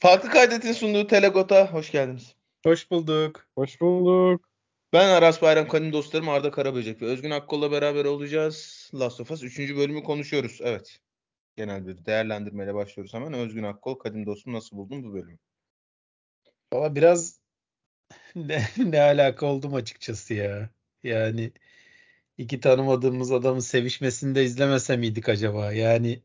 Farklı Kaydet'in sunduğu Telegot'a hoş geldiniz. Hoş bulduk. Hoş bulduk. Ben Aras Bayram Kanin dostlarım Arda Karaböcek ve Özgün Akkol'la beraber olacağız. Last of Us 3. bölümü konuşuyoruz. Evet. Genel bir değerlendirmeyle başlıyoruz hemen. Özgün Akkol, Kadim dostum nasıl buldun bu bölümü? Valla biraz ne, ne alaka oldum açıkçası ya. Yani iki tanımadığımız adamın sevişmesini de izlemese miydik acaba? Yani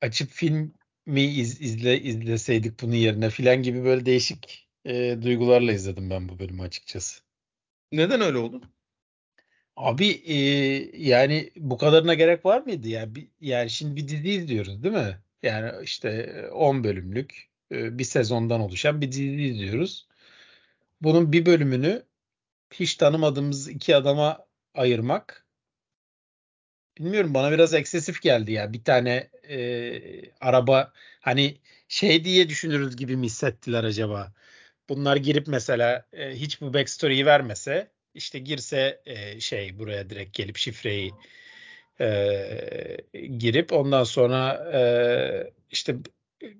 açıp film mi iz, izle izleseydik bunun yerine filan gibi böyle değişik e, duygularla izledim ben bu bölümü açıkçası. Neden öyle oldu? Abi e, yani bu kadarına gerek var mıydı? Yani, bir, yani şimdi bir dizi izliyoruz değil mi? Yani işte 10 bölümlük e, bir sezondan oluşan bir dizi izliyoruz. Bunun bir bölümünü hiç tanımadığımız iki adama ayırmak bilmiyorum bana biraz eksesif geldi ya. Bir tane e, araba hani şey diye düşünürüz gibi mi hissettiler acaba? Bunlar girip mesela e, hiç bu backstory'yi vermese işte girse e, şey buraya direkt gelip şifreyi e, girip ondan sonra e, işte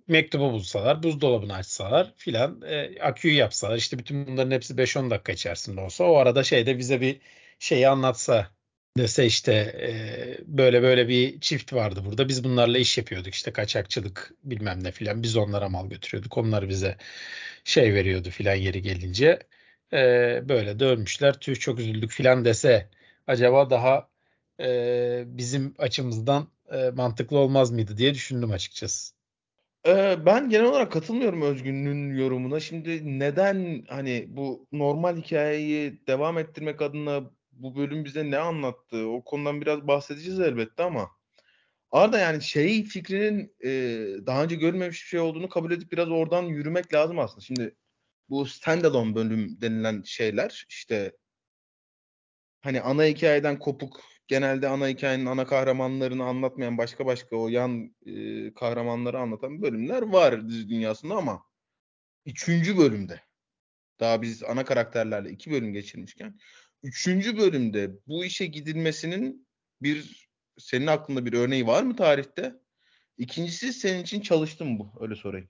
mektubu bulsalar, buzdolabını açsalar filan, e, aküyü yapsalar işte bütün bunların hepsi 5-10 dakika içerisinde olsa o arada şeyde bize bir şeyi anlatsa dese işte e, böyle böyle bir çift vardı burada. Biz bunlarla iş yapıyorduk işte kaçakçılık bilmem ne filan. Biz onlara mal götürüyorduk. Onlar bize şey veriyordu filan yeri gelince. E, böyle dönmüşler. Tüh çok üzüldük filan dese acaba daha e, bizim açımızdan e, mantıklı olmaz mıydı diye düşündüm açıkçası. Ben genel olarak katılmıyorum Özgün'ün yorumuna. Şimdi neden hani bu normal hikayeyi devam ettirmek adına bu bölüm bize ne anlattı? O konudan biraz bahsedeceğiz elbette ama Arda yani şey fikrinin e, daha önce görmemiş bir şey olduğunu kabul edip biraz oradan yürümek lazım aslında. Şimdi bu standalone bölüm denilen şeyler işte hani ana hikayeden kopuk genelde ana hikayenin ana kahramanlarını anlatmayan başka başka o yan e, kahramanları anlatan bölümler var dizi dünyasında ama üçüncü bölümde daha biz ana karakterlerle iki bölüm geçirmişken üçüncü bölümde bu işe gidilmesinin bir senin aklında bir örneği var mı tarihte? İkincisi senin için çalıştı mı bu? Öyle sorayım.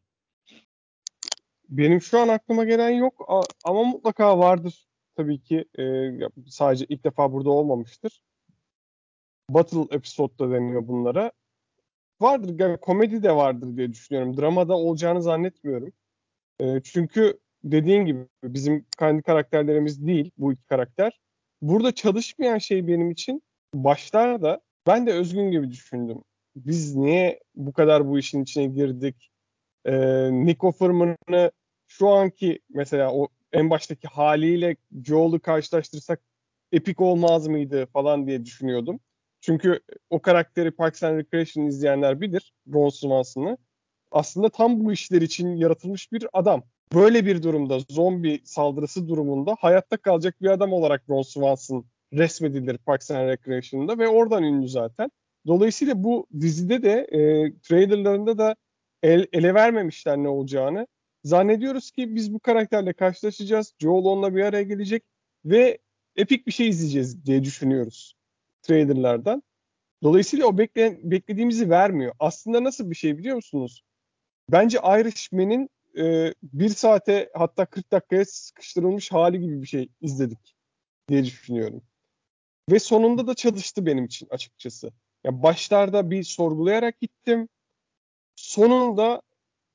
Benim şu an aklıma gelen yok ama mutlaka vardır tabii ki. E, sadece ilk defa burada olmamıştır. Battle episode da deniyor bunlara. Vardır yani komedi de vardır diye düşünüyorum. Dramada olacağını zannetmiyorum. E, çünkü dediğin gibi bizim kendi karakterlerimiz değil bu iki karakter. Burada çalışmayan şey benim için başlarda ben de Özgün gibi düşündüm. Biz niye bu kadar bu işin içine girdik? Ee, Nick Offerman'ı şu anki mesela o en baştaki haliyle Joel'u karşılaştırsak epik olmaz mıydı falan diye düşünüyordum. Çünkü o karakteri Parks and Recreation izleyenler bilir Ron Swanson'ı. Aslında tam bu işler için yaratılmış bir adam. Böyle bir durumda zombi saldırısı durumunda hayatta kalacak bir adam olarak Ron Swanson resmedilir Parks and Recreation'da ve oradan ünlü zaten. Dolayısıyla bu dizide de e, trailerlarında da el, ele vermemişler ne olacağını. Zannediyoruz ki biz bu karakterle karşılaşacağız. Joel onunla bir araya gelecek ve epik bir şey izleyeceğiz diye düşünüyoruz trailerlardan. Dolayısıyla o bekleyen, beklediğimizi vermiyor. Aslında nasıl bir şey biliyor musunuz? Bence Irishman'in e, bir saate hatta 40 dakikaya sıkıştırılmış hali gibi bir şey izledik diye düşünüyorum. Ve sonunda da çalıştı benim için açıkçası. Ya başlarda bir sorgulayarak gittim. Sonunda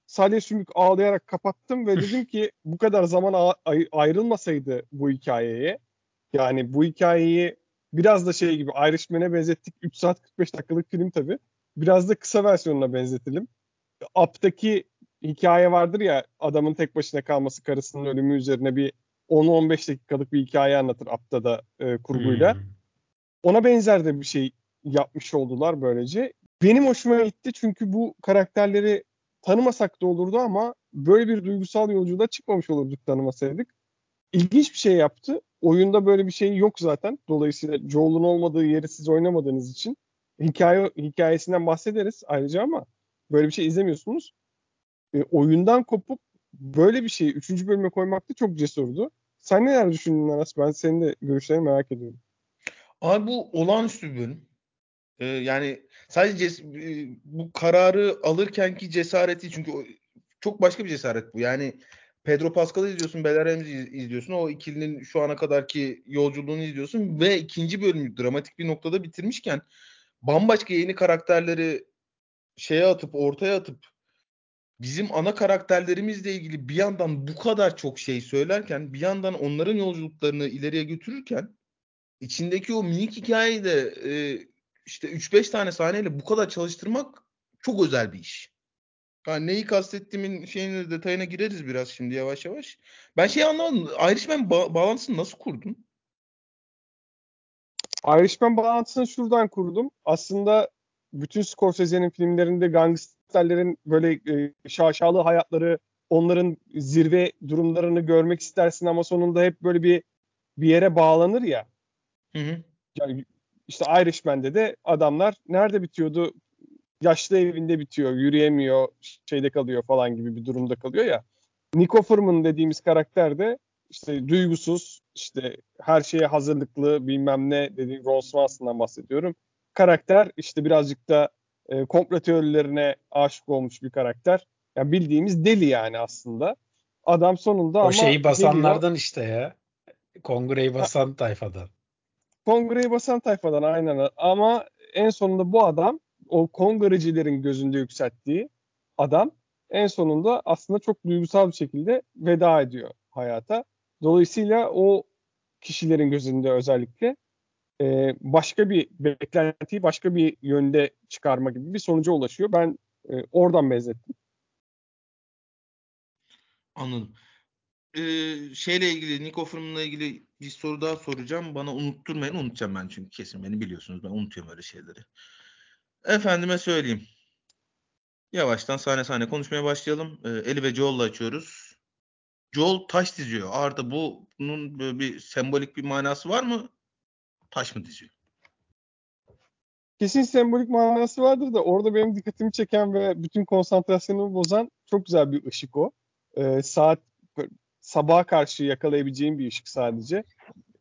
Salih Sümük ağlayarak kapattım ve dedim ki bu kadar zaman ayrılmasaydı bu hikayeye yani bu hikayeyi biraz da şey gibi Irishman'e benzettik. 3 saat 45 dakikalık film tabi. Biraz da kısa versiyonuna benzetelim. Up'taki hikaye vardır ya adamın tek başına kalması karısının ölümü üzerine bir 10-15 dakikalık bir hikaye anlatır Up'ta da e, kurguyla. Hmm. Ona benzer de bir şey yapmış oldular böylece. Benim hoşuma gitti çünkü bu karakterleri tanımasak da olurdu ama böyle bir duygusal yolculuğa çıkmamış olurduk tanımasaydık. İlginç bir şey yaptı. Oyunda böyle bir şey yok zaten. Dolayısıyla Joel'un olmadığı yeri siz oynamadığınız için hikaye hikayesinden bahsederiz ayrıca ama böyle bir şey izlemiyorsunuz. E, oyundan kopup böyle bir şeyi 3. bölüme koymak da çok cesurdu. Sen neler düşündün Aras? Ben senin de görüşlerini merak ediyorum. Abi bu olağanüstü bir bölüm. Ee, yani sadece bu kararı alırkenki cesareti çünkü çok başka bir cesaret bu. Yani Pedro Pascal'ı izliyorsun, Belleram'i izliyorsun. O ikilinin şu ana kadarki yolculuğunu izliyorsun ve ikinci bölümü dramatik bir noktada bitirmişken bambaşka yeni karakterleri şeye atıp ortaya atıp bizim ana karakterlerimizle ilgili bir yandan bu kadar çok şey söylerken bir yandan onların yolculuklarını ileriye götürürken içindeki o minik hikayeyi de e, işte 3-5 tane sahneyle bu kadar çalıştırmak çok özel bir iş. Yani neyi kastettiğimin şeyine detayına gireriz biraz şimdi yavaş yavaş. Ben şey anlamadım. Irishman ba- bağlantısını nasıl kurdun? Irishman bağlantısını şuradan kurdum. Aslında bütün Scorsese'nin filmlerinde gangsterlerin böyle e, şaşalı hayatları, onların zirve durumlarını görmek istersin ama sonunda hep böyle bir bir yere bağlanır ya. Hı hı. Yani işte Irishman'de de adamlar nerede bitiyordu? Yaşlı evinde bitiyor, yürüyemiyor, şeyde kalıyor falan gibi bir durumda kalıyor ya. Nico Furman dediğimiz karakter de işte duygusuz, işte her şeye hazırlıklı bilmem ne dediğim Ron Swanson'dan bahsediyorum. Karakter işte birazcık da e, komplo teorilerine aşık olmuş bir karakter. Yani bildiğimiz deli yani aslında. Adam sonunda o ama şeyi basanlardan geliyor, işte ya. Kongreyi basan tayfadan. kongreyi basan tayfadan aynen ama en sonunda bu adam o kongrecilerin gözünde yükselttiği adam en sonunda aslında çok duygusal bir şekilde veda ediyor hayata. Dolayısıyla o kişilerin gözünde özellikle e, başka bir beklentiyi başka bir yönde çıkarma gibi bir sonuca ulaşıyor. Ben e, oradan benzettim. Anladım. Ee, şeyle ilgili, Nico Furman'la ilgili bir soru daha soracağım. Bana unutturmayın. Unutacağım ben çünkü kesin beni biliyorsunuz. Ben unutuyorum öyle şeyleri. Efendime söyleyeyim. Yavaştan sahne sahne konuşmaya başlayalım. Ee, Eli ve Joel'la açıyoruz. Joel taş diziyor. Arda bu bunun bir sembolik bir manası var mı? Taş mı diziyor? Kesin sembolik manası vardır da orada benim dikkatimi çeken ve bütün konsantrasyonumu bozan çok güzel bir ışık o. Ee, saat sabaha karşı yakalayabileceğim bir ışık sadece.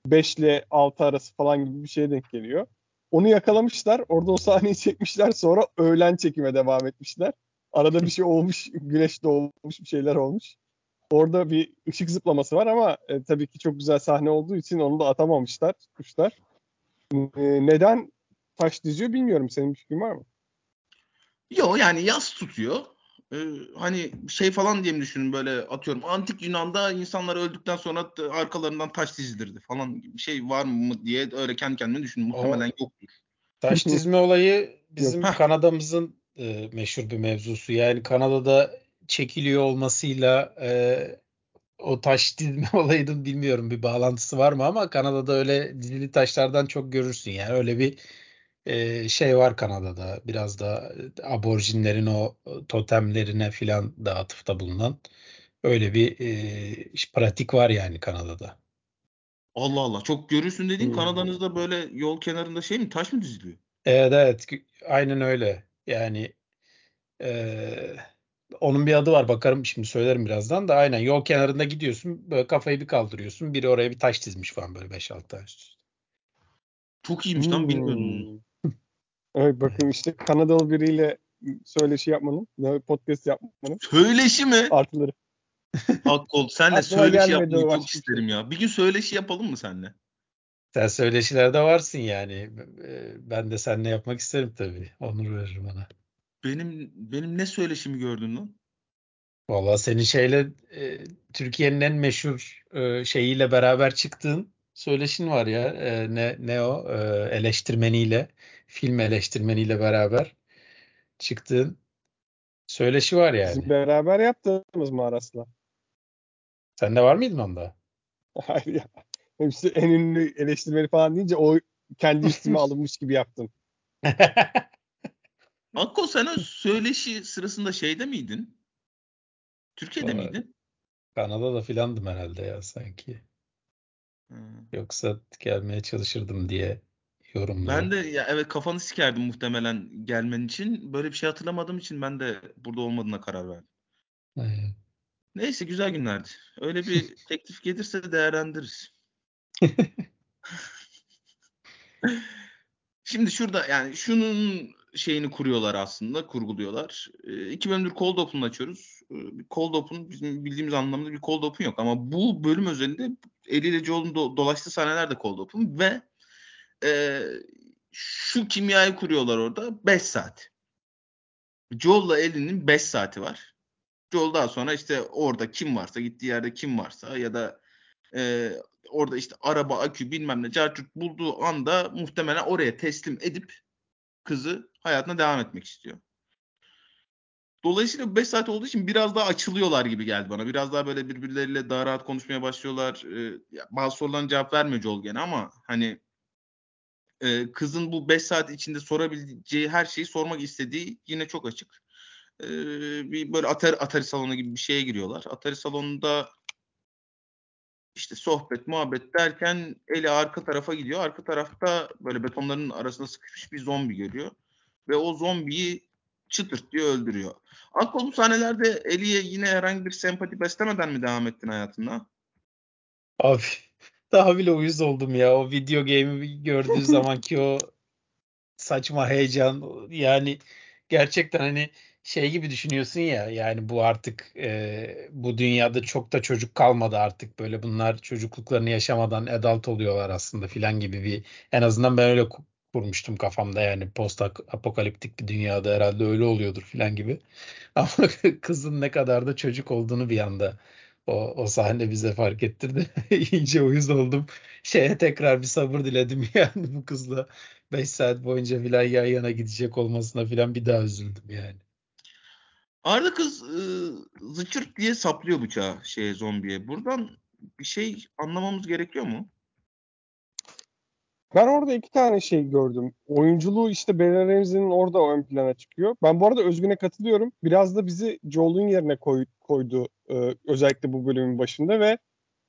5 ile 6 arası falan gibi bir şeye denk geliyor. Onu yakalamışlar. Orada o sahneyi çekmişler. Sonra öğlen çekime devam etmişler. Arada bir şey olmuş. Güneş doğmuş bir şeyler olmuş. Orada bir ışık zıplaması var ama e, tabii ki çok güzel sahne olduğu için onu da atamamışlar kuşlar. E, neden taş diziyor bilmiyorum. Senin bir fikrin var mı? Yok yani yaz tutuyor. Ee, hani şey falan diye mi düşünün böyle atıyorum antik Yunan'da insanlar öldükten sonra arkalarından taş dizilirdi falan bir şey var mı diye öyle kendi kendime düşündüm. Muhtemelen O yoktur. taş dizme olayı bizim Heh. Kanada'mızın e, meşhur bir mevzusu. Yani Kanada'da çekiliyor olmasıyla e, o taş dizme olayının bilmiyorum bir bağlantısı var mı ama Kanada'da öyle dizili taşlardan çok görürsün. Yani öyle bir e, şey var Kanada'da. Biraz da aborjinlerin o totemlerine filan da atıfta bulunan öyle bir e, pratik var yani Kanada'da. Allah Allah çok görürsün dediğin Hmm. Kanada'nızda böyle yol kenarında şey mi taş mı diziliyor? Evet evet aynen öyle. Yani e, onun bir adı var bakarım şimdi söylerim birazdan da aynen yol kenarında gidiyorsun böyle kafayı bir kaldırıyorsun biri oraya bir taş dizmiş falan böyle 5-6 tane üst üste. Çok iyiymiş lan bilmiyordum. Hmm. Evet bakın işte Kanadalı biriyle söyleşi yapmanın, podcast yapmanın Söyleşi mi? artıları. Akkol senle söyleşi yapmayı çok başka bir isterim ya. Bir gün söyleşi yapalım mı senle? Sen söyleşilerde varsın yani. Ben de seninle yapmak isterim tabii. Onur veririm ona. Benim benim ne söyleşimi gördün lan? Vallahi senin şeyle e, Türkiye'nin en meşhur e, şeyiyle beraber çıktığın söyleşin var ya. E, ne ne o? E, eleştirmeniyle, film eleştirmeniyle beraber çıktığın söyleşi var Bizim yani. beraber yaptığımız mı Aras'la? Sen de var mıydın onda? Hayır ya. Hepsi en ünlü eleştirmeni falan deyince o kendi üstüme alınmış gibi yaptım. Akkol sen o söyleşi sırasında şeyde miydin? Türkiye'de miydin? Kanada'da filandım herhalde ya sanki. Hı. Yoksa gelmeye çalışırdım diye yorumluyor. Ben de ya evet kafanı sikerdim muhtemelen gelmen için. Böyle bir şey hatırlamadığım için ben de burada olmadığına karar verdim. Aynen. Neyse güzel günlerdi. Öyle bir teklif gelirse değerlendiririz. Şimdi şurada yani şunun şeyini kuruyorlar aslında, kurguluyorlar. Ee, iki bölümdür Cold Open'ı açıyoruz. Bir cold open bizim bildiğimiz anlamda bir cold open yok ama bu bölüm özelinde eliyle Joel'un do- dolaştığı sahneler de cold open ve e, şu kimyayı kuruyorlar orada 5 saat. Joel'la Ellie'nin 5 saati var. Joel daha sonra işte orada kim varsa gittiği yerde kim varsa ya da e, orada işte araba, akü bilmem ne carcut bulduğu anda muhtemelen oraya teslim edip kızı hayatına devam etmek istiyor. Dolayısıyla 5 saat olduğu için biraz daha açılıyorlar gibi geldi bana. Biraz daha böyle birbirleriyle daha rahat konuşmaya başlıyorlar. Ee, bazı soruların cevap vermiyor Joel gene ama hani e, kızın bu 5 saat içinde sorabileceği her şeyi sormak istediği yine çok açık. Ee, bir böyle Atari, Atari salonu gibi bir şeye giriyorlar. Atari salonunda işte sohbet, muhabbet derken eli arka tarafa gidiyor. Arka tarafta böyle betonların arasında sıkışmış bir zombi görüyor. Ve o zombiyi çıtırt diye öldürüyor. Akko bu sahnelerde Eli'ye yine herhangi bir sempati beslemeden mi devam ettin hayatında? Abi daha bile uyuz oldum ya. O video game'i gördüğü zamanki o saçma heyecan yani gerçekten hani şey gibi düşünüyorsun ya yani bu artık e, bu dünyada çok da çocuk kalmadı artık böyle bunlar çocukluklarını yaşamadan adult oluyorlar aslında filan gibi bir en azından ben öyle kurmuştum kafamda yani post apokaliptik bir dünyada herhalde öyle oluyordur filan gibi. Ama kızın ne kadar da çocuk olduğunu bir anda o, o sahne bize fark ettirdi. İyice uyuz oldum. Şeye tekrar bir sabır diledim yani bu kızla 5 saat boyunca filan yan yana gidecek olmasına filan bir daha üzüldüm yani. Arada kız ı, zıçırt diye saplıyor bıçağı şeye zombiye. Buradan bir şey anlamamız gerekiyor mu? Ben orada iki tane şey gördüm. Oyunculuğu işte Bella Ramsey'nin orada ön plana çıkıyor. Ben bu arada Özgün'e katılıyorum. Biraz da bizi Joel'un yerine koy, koydu e, özellikle bu bölümün başında ve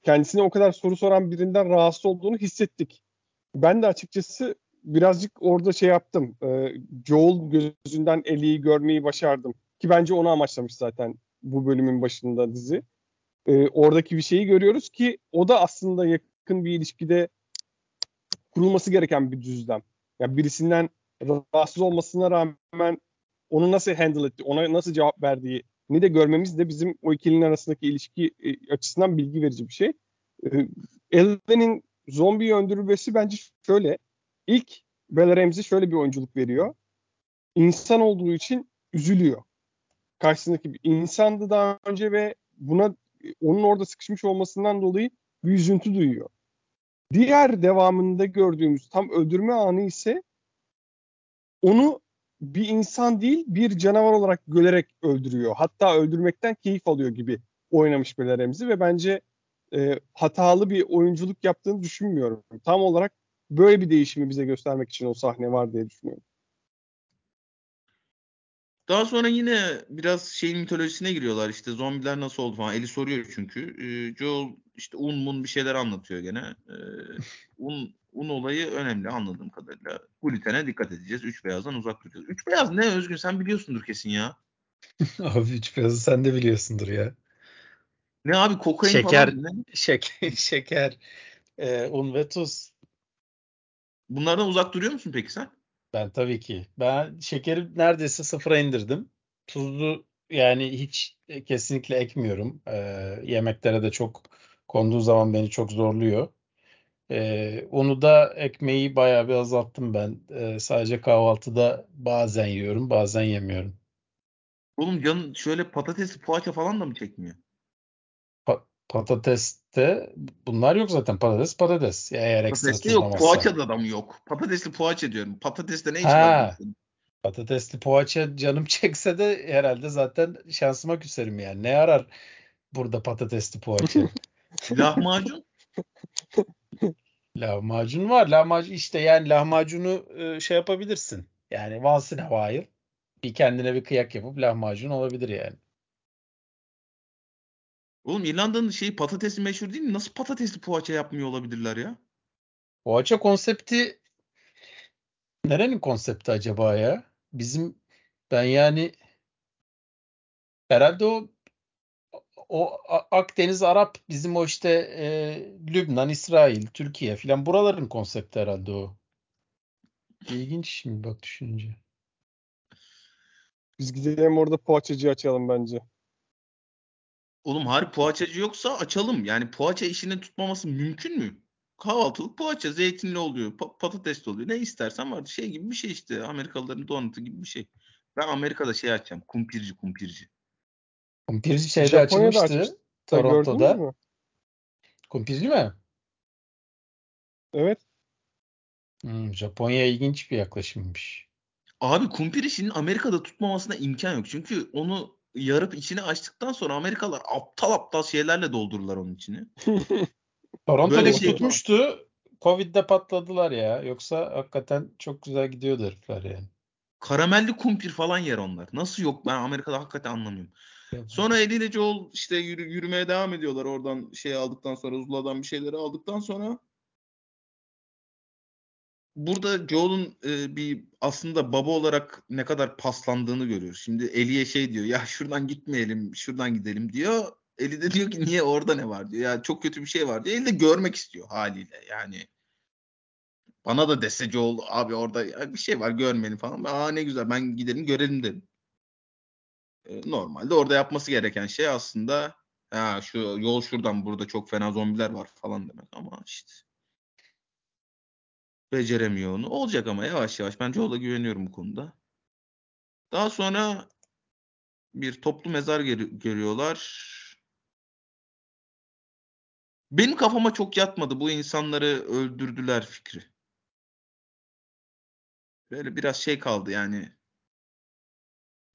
kendisine o kadar soru soran birinden rahatsız olduğunu hissettik. Ben de açıkçası birazcık orada şey yaptım. E, Joel gözünden Ellie'yi görmeyi başardım. Ki bence onu amaçlamış zaten bu bölümün başında dizi. E, oradaki bir şeyi görüyoruz ki o da aslında yakın bir ilişkide kurulması gereken bir düzlem. Yani birisinden rahatsız olmasına rağmen onu nasıl handle etti, ona nasıl cevap verdiği ni de görmemiz de bizim o ikilinin arasındaki ilişki e, açısından bilgi verici bir şey. E, Ellen'in zombi öldürülmesi bence şöyle. İlk Bella Ramsey şöyle bir oyunculuk veriyor. İnsan olduğu için üzülüyor. Karşısındaki bir insandı daha önce ve buna onun orada sıkışmış olmasından dolayı bir üzüntü duyuyor. Diğer devamında gördüğümüz tam öldürme anı ise onu bir insan değil bir canavar olarak gölerek öldürüyor. Hatta öldürmekten keyif alıyor gibi oynamış Bela ve bence e, hatalı bir oyunculuk yaptığını düşünmüyorum. Tam olarak böyle bir değişimi bize göstermek için o sahne var diye düşünüyorum. Daha sonra yine biraz şeyin mitolojisine giriyorlar işte zombiler nasıl oldu falan. Eli soruyor çünkü. Ee, Joel işte un mun bir şeyler anlatıyor gene. Ee, un un olayı önemli anladığım kadarıyla. Glutene dikkat edeceğiz. Üç beyazdan uzak duracağız. Üç beyaz ne Özgün sen biliyorsundur kesin ya. abi üç beyazı sen de biliyorsundur ya. Ne abi kokain şeker, falan ne? Şeker, şeker, e, un ve tuz. Bunlardan uzak duruyor musun peki sen? Ben tabii ki. Ben şekeri neredeyse sıfıra indirdim. Tuzlu yani hiç e, kesinlikle ekmiyorum. Ee, yemeklere de çok konduğu zaman beni çok zorluyor. Ee, onu da ekmeği bayağı bir azalttım ben. Ee, sadece kahvaltıda bazen yiyorum, bazen yemiyorum. Oğlum canın şöyle patatesli poğaça falan da mı çekmiyor? Pa- patateste bunlar yok zaten. Patates patates. Ya eğer Patatesli yok. Poğaçada da mı yok? Patatesli poğaça diyorum. Patateste ne diyorsun? patatesli poğaça canım çekse de herhalde zaten şansıma küserim yani. Ne arar burada patatesli poğaça? Lahmacun? Lahmacun var. Lahmacun işte yani lahmacunu e, şey yapabilirsin. Yani once in a while bir kendine bir kıyak yapıp lahmacun olabilir yani. Oğlum İrlanda'nın şeyi patatesi meşhur değil mi? Nasıl patatesli poğaça yapmıyor olabilirler ya? Poğaça konsepti nerenin konsepti acaba ya? Bizim ben yani herhalde o o Akdeniz Arap bizim o işte e, Lübnan, İsrail, Türkiye filan buraların konsepti herhalde o. İlginç şimdi bak düşününce. Biz gidelim orada poğaçacı açalım bence. Oğlum harbi poğaçacı yoksa açalım. Yani poğaça işini tutmaması mümkün mü? Kahvaltılık poğaça zeytinli oluyor, pa- patatesli oluyor. Ne istersen vardı. Şey gibi bir şey işte. Amerikalıların donatı gibi bir şey. Ben Amerika'da şey açacağım. Kumpirci kumpirci. Kumpirci şeyde Japonya'da açılmıştı. açmış. Sen gördünüz Toronto'da. mü? Kumpirci mi? Evet. Hmm, Japonya ilginç bir yaklaşımmış. Abi kumpir işinin Amerika'da tutmamasına imkan yok. Çünkü onu yarıp içine açtıktan sonra Amerikalılar aptal aptal şeylerle doldururlar onun içini. Toronto'da şey- tutmuştu. Covid'de patladılar ya. Yoksa hakikaten çok güzel gidiyordu herifler yani. Karamelli kumpir falan yer onlar. Nasıl yok ben Amerika'da hakikaten anlamıyorum. Sonra Eddie ile Joel işte yürü, yürümeye devam ediyorlar oradan şey aldıktan sonra Zula'dan bir şeyleri aldıktan sonra burada Joel'un e, bir aslında baba olarak ne kadar paslandığını görüyoruz. Şimdi Ellie'ye şey diyor ya şuradan gitmeyelim şuradan gidelim diyor. Ellie de diyor ki niye orada ne var diyor. Ya çok kötü bir şey var diyor. Ellie de görmek istiyor haliyle yani. Bana da dese Joel abi orada bir şey var görmeyelim falan. Aa ne güzel ben gidelim görelim dedim. E, Normalde orada yapması gereken şey aslında ha şu yol şuradan burada çok fena zombiler var falan demek ama işte beceremiyor onu. Olacak ama yavaş yavaş. Ben Joel'a güveniyorum bu konuda. Daha sonra bir toplu mezar geri- görüyorlar. Benim kafama çok yatmadı bu insanları öldürdüler fikri. Böyle biraz şey kaldı yani.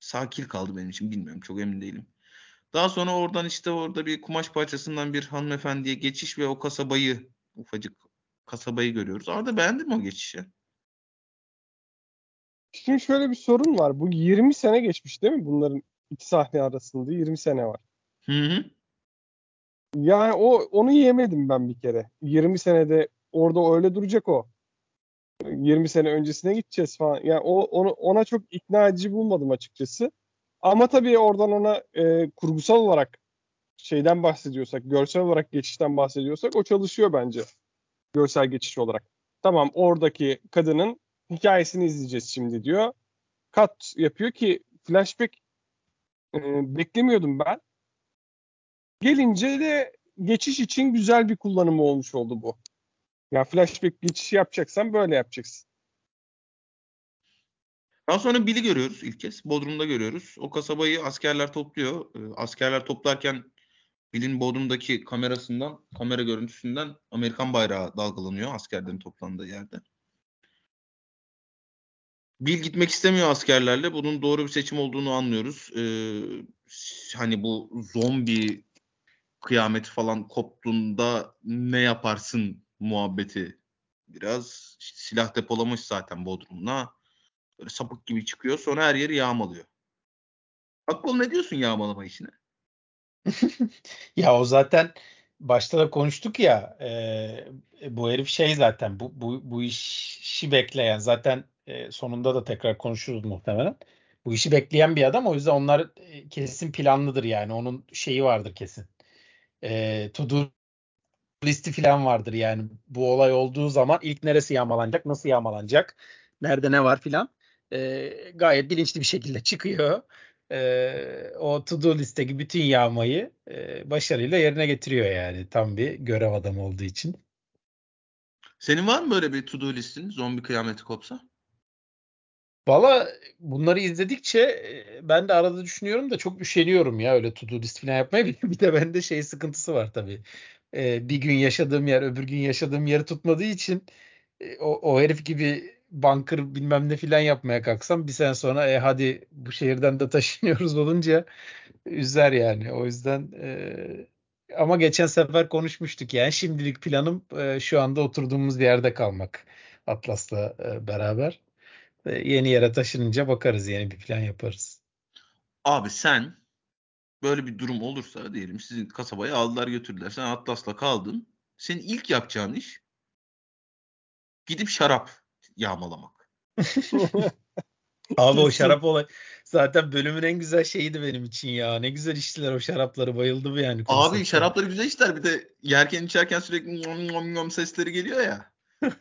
Sakil kaldı benim için bilmiyorum çok emin değilim. Daha sonra oradan işte orada bir kumaş parçasından bir hanımefendiye geçiş ve o kasabayı ufacık kasabayı görüyoruz. Arda beğendin mi o geçişi? Şimdi şöyle bir sorun var. Bu 20 sene geçmiş değil mi? Bunların iki sahne arasında 20 sene var. Hı hı. Yani o onu yemedim ben bir kere. 20 senede orada öyle duracak o. 20 sene öncesine gideceğiz falan. Yani o onu ona çok ikna edici bulmadım açıkçası. Ama tabii oradan ona e, kurgusal olarak şeyden bahsediyorsak, görsel olarak geçişten bahsediyorsak o çalışıyor bence. Görsel geçiş olarak. Tamam oradaki kadının hikayesini izleyeceğiz şimdi diyor. Cut yapıyor ki flashback e, beklemiyordum ben. Gelince de geçiş için güzel bir kullanımı olmuş oldu bu. Ya flashback geçişi yapacaksan böyle yapacaksın. Daha sonra Bill'i görüyoruz ilk kez. Bodrum'da görüyoruz. O kasabayı askerler topluyor. Ee, askerler toplarken Bill'in Bodrum'daki kamerasından, kamera görüntüsünden Amerikan bayrağı dalgalanıyor askerlerin toplandığı yerde. Bill gitmek istemiyor askerlerle. Bunun doğru bir seçim olduğunu anlıyoruz. Ee, hani bu zombi kıyameti falan koptuğunda ne yaparsın muhabbeti biraz işte silah depolamış zaten Bodrum'da. Böyle sapık gibi çıkıyor. Sonra her yeri yağmalıyor. Akbol ne diyorsun yağmalama işine? Ya o zaten başta da konuştuk ya e, bu herif şey zaten bu, bu, bu işi bekleyen zaten e, sonunda da tekrar konuşuruz muhtemelen. Bu işi bekleyen bir adam o yüzden onlar kesin planlıdır yani onun şeyi vardır kesin. E, to do listi falan vardır yani bu olay olduğu zaman ilk neresi yağmalanacak nasıl yağmalanacak nerede ne var filan E, gayet bilinçli bir şekilde çıkıyor e, o to do listeki bütün yağmayı e, başarıyla yerine getiriyor yani. Tam bir görev adamı olduğu için. Senin var mı böyle bir to do listin zombi kıyameti kopsa? Valla bunları izledikçe ben de arada düşünüyorum da çok üşeniyorum ya öyle to do list falan yapmaya. Bir, de bende şey sıkıntısı var tabii. E, bir gün yaşadığım yer öbür gün yaşadığım yeri tutmadığı için o, o herif gibi bunker bilmem ne filan yapmaya kalksam bir sene sonra e, hadi bu şehirden de taşınıyoruz olunca üzer yani. O yüzden e, ama geçen sefer konuşmuştuk yani şimdilik planım e, şu anda oturduğumuz yerde kalmak Atlas'la e, beraber. E, yeni yere taşınınca bakarız yeni bir plan yaparız. Abi sen böyle bir durum olursa diyelim sizin kasabaya aldılar götürdüler. Sen Atlas'la kaldın. Senin ilk yapacağın iş gidip şarap yağmalamak. Abi o şarap olay zaten bölümün en güzel şeyiydi benim için ya. Ne güzel içtiler o şarapları bayıldım yani. Abi konsepte. şarapları güzel işler. Bir de yerken içerken sürekli nom nom nom sesleri geliyor ya.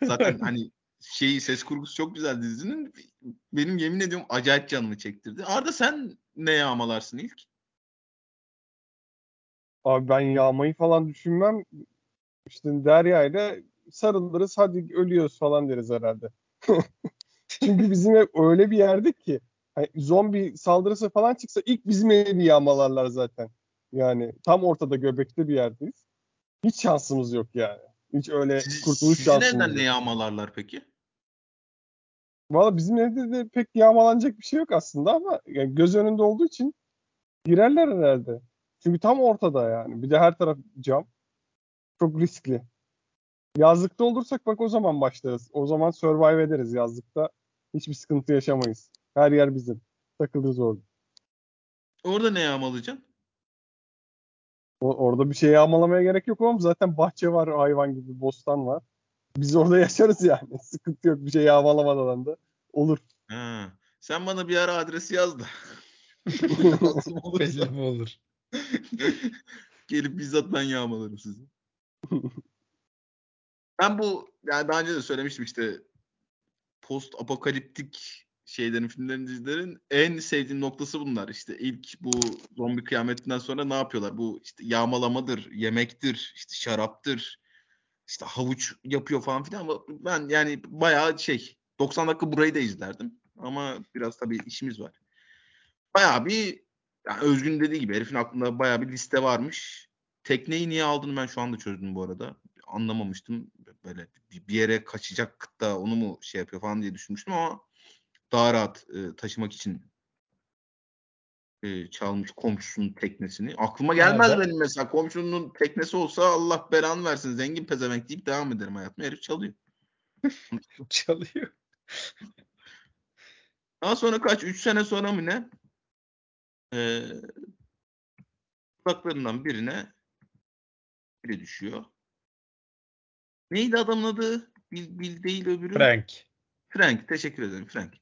Zaten hani şeyi ses kurgusu çok güzel dizinin. Benim yemin ediyorum acayip canımı çektirdi. Arda sen ne yağmalarsın ilk? Abi ben yağmayı falan düşünmem. İşte Derya ile sarılırız hadi ölüyoruz falan deriz herhalde. Çünkü bizim ev öyle bir yerde ki hani zombi saldırısı falan çıksa ilk bizim evi yağmalarlar zaten. Yani tam ortada göbekte bir yerdeyiz. Hiç şansımız yok yani. Hiç öyle kurtuluş sizin şansımız evden yok. ne yağmalarlar peki? Valla bizim evde de pek yağmalanacak bir şey yok aslında ama yani göz önünde olduğu için girerler herhalde. Çünkü tam ortada yani. Bir de her taraf cam. Çok riskli. Yazlıkta olursak bak o zaman başlarız. O zaman survive ederiz yazlıkta. Hiçbir sıkıntı yaşamayız. Her yer bizim. Takılırız orada. Orada ne yağmalayacaksın? O- orada bir şey yağmalamaya gerek yok oğlum. Zaten bahçe var hayvan gibi, bostan var. Biz orada yaşarız yani. Sıkıntı yok. Bir şey yağmalamadan da olur. Ha. Sen bana bir ara adresi yaz da. Belli mi olur? gelip bizzat ben yağmalarım sizi. Ben bu yani daha önce de söylemiştim işte post apokaliptik şeylerin, filmlerin, dizilerin en sevdiğim noktası bunlar. İşte ilk bu zombi kıyametinden sonra ne yapıyorlar? Bu işte yağmalamadır, yemektir, işte şaraptır, işte havuç yapıyor falan filan ama ben yani bayağı şey 90 dakika burayı da izlerdim. Ama biraz tabii işimiz var. Bayağı bir yani Özgün dediği gibi herifin aklında bayağı bir liste varmış. Tekneyi niye aldığını ben şu anda çözdüm bu arada. Anlamamıştım. Böyle bir yere kaçacak da onu mu şey yapıyor falan diye düşünmüştüm ama daha rahat e, taşımak için e, çalmış komşusunun teknesini. Aklıma gelmez ben- benim mesela komşunun teknesi olsa Allah belanı versin zengin pezevenk deyip devam ederim hayatıma. Herif çalıyor. Çalıyor. Daha sonra kaç? 3 sene sonra mı ne? Ee, uzaklarından birine biri düşüyor. Neydi adamın adı? Bil, Bil değil öbürü. Frank. Frank. Teşekkür ederim Frank.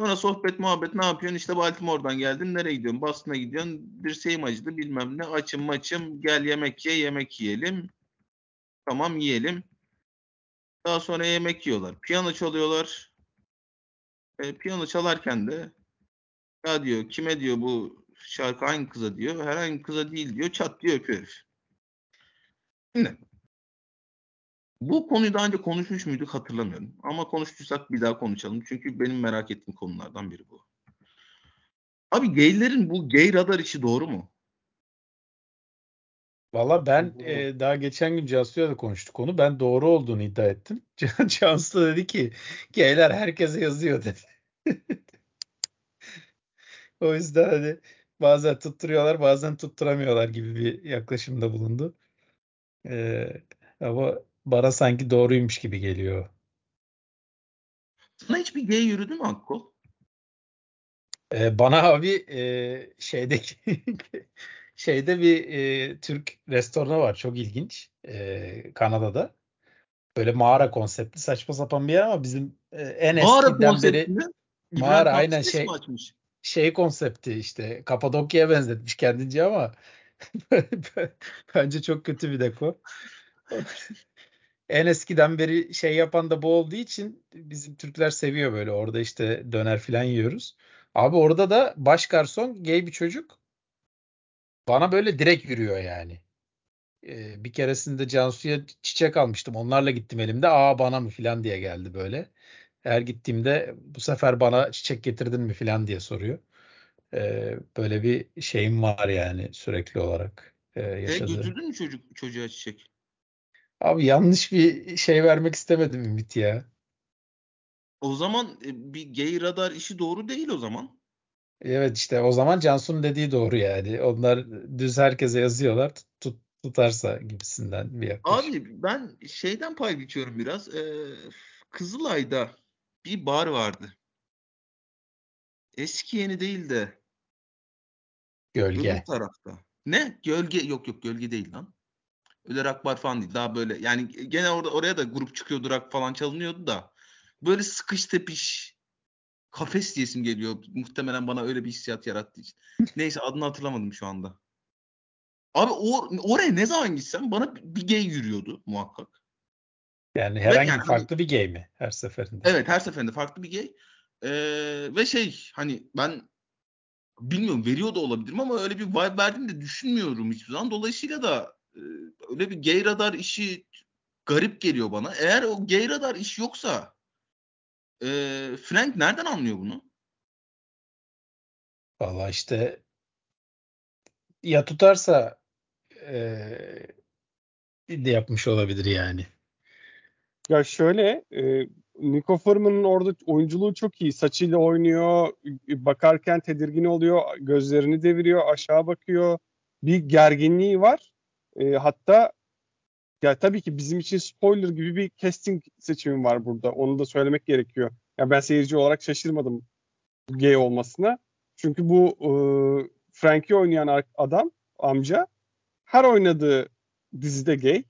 Sonra sohbet muhabbet ne yapıyorsun? İşte Baltimore'dan geldim. Nereye gidiyorsun? Boston'a gidiyorsun. Dirseğim acıdı bilmem ne. Açım maçım. Gel yemek ye. Yemek yiyelim. Tamam yiyelim. Daha sonra yemek yiyorlar. Piyano çalıyorlar. E, piyano çalarken de ya diyor kime diyor bu şarkı hangi kıza diyor. Herhangi bir kıza değil diyor. Çat diyor öpüyor. Şimdi bu konuyu daha önce konuşmuş muyduk hatırlamıyorum. Ama konuştuysak bir daha konuşalım. Çünkü benim merak ettiğim konulardan biri bu. Abi gaylerin bu gay radar işi doğru mu? Valla ben e, daha geçen gün Cansu'yla da konuştuk onu. Ben doğru olduğunu iddia ettim. Can- Cansu da dedi ki gayler herkese yazıyor dedi. O yüzden hani bazen tutturuyorlar bazen tutturamıyorlar gibi bir yaklaşımda bulundu. Ee, ama bana sanki doğruymuş gibi geliyor. Sana hiç bir gay yürüdü mü Akko? Ee, bana abi e, şeydeki şeyde bir e, Türk restoranı var çok ilginç e, Kanada'da. Böyle mağara konseptli saçma sapan bir yer ama bizim e, en Mağara eskiden beri İbrahim mağara aynen Tatlıses şey mi şey konsepti işte Kapadokya'ya benzetmiş kendince ama bence çok kötü bir dekor. En eskiden beri şey yapan da bu olduğu için bizim Türkler seviyor böyle. Orada işte döner falan yiyoruz. Abi orada da baş garson gay bir çocuk. Bana böyle direkt yürüyor yani. Ee, bir keresinde Cansu'ya çiçek almıştım. Onlarla gittim elimde. Aa bana mı falan diye geldi böyle. Her gittiğimde bu sefer bana çiçek getirdin mi falan diye soruyor. Ee, böyle bir şeyim var yani sürekli olarak e, E yaşadığım. götürdün mü çocuk çocuğa çiçek? Abi yanlış bir şey vermek istemedim Ümit ya. O zaman e, bir gay radar işi doğru değil o zaman. Evet işte o zaman Cansu'nun dediği doğru yani. Onlar düz herkese yazıyorlar tut, tut- tutarsa gibisinden bir yaklaşım. Abi ben şeyden pay biçiyorum biraz. Ee, Kızılay'da bir bar vardı. Eski yeni değil de öbür Gölge. tarafta. Ne? Gölge yok yok gölge değil lan. Öyle rock bar falan değil. Daha böyle yani gene orada oraya da grup çıkıyordu rock falan çalınıyordu da böyle sıkış tepiş kafes diyesim geliyor. Muhtemelen bana öyle bir hissiyat yarattığı için. Neyse adını hatırlamadım şu anda. Abi o, oraya ne zaman gitsem bana bir gay yürüyordu muhakkak. Yani herhangi yani hani farklı bir game mi her seferinde? Evet her seferinde farklı bir gay. Ee, ve şey hani ben bilmiyorum veriyor da olabilirim ama öyle bir vibe verdiğini de düşünmüyorum hiçbir zaman. Dolayısıyla da öyle bir gay radar işi garip geliyor bana. Eğer o gay radar iş yoksa e, Frank nereden anlıyor bunu? Valla işte ya tutarsa e, de yapmış olabilir yani. Ya şöyle e, Nico Furman'ın orada oyunculuğu çok iyi. Saçıyla oynuyor, bakarken tedirgin oluyor, gözlerini deviriyor, aşağı bakıyor. Bir gerginliği var. E, hatta ya tabii ki bizim için spoiler gibi bir casting seçimi var burada. Onu da söylemek gerekiyor. Ya ben seyirci olarak şaşırmadım gay olmasına. Çünkü bu e, Frank'i oynayan adam, amca her oynadığı dizide gay.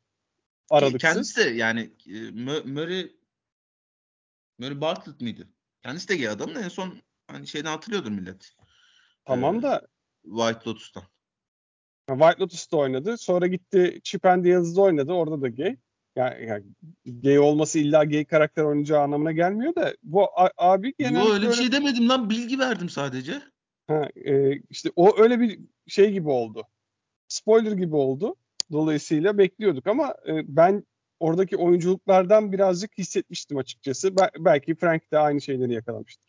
Aralıksız. Kendisi de yani e, Murray Murray Bartlett mıydı? Kendisi de gay adam da en son hani şeyden hatırlıyordur millet. Tamam ee, da White Lotus'tan. White Lotus'ta oynadı. Sonra gitti Chip and Dales'da oynadı. Orada da gay. Yani, yani gay olması illa gay karakter oynayacağı anlamına gelmiyor da bu abi genelde Yo öyle bir şey demedim lan bilgi verdim sadece. Ha, e, işte o öyle bir şey gibi oldu. Spoiler gibi oldu. Dolayısıyla bekliyorduk ama e, ben oradaki oyunculuklardan birazcık hissetmiştim açıkçası. Be- belki Frank de aynı şeyleri yakalamıştır.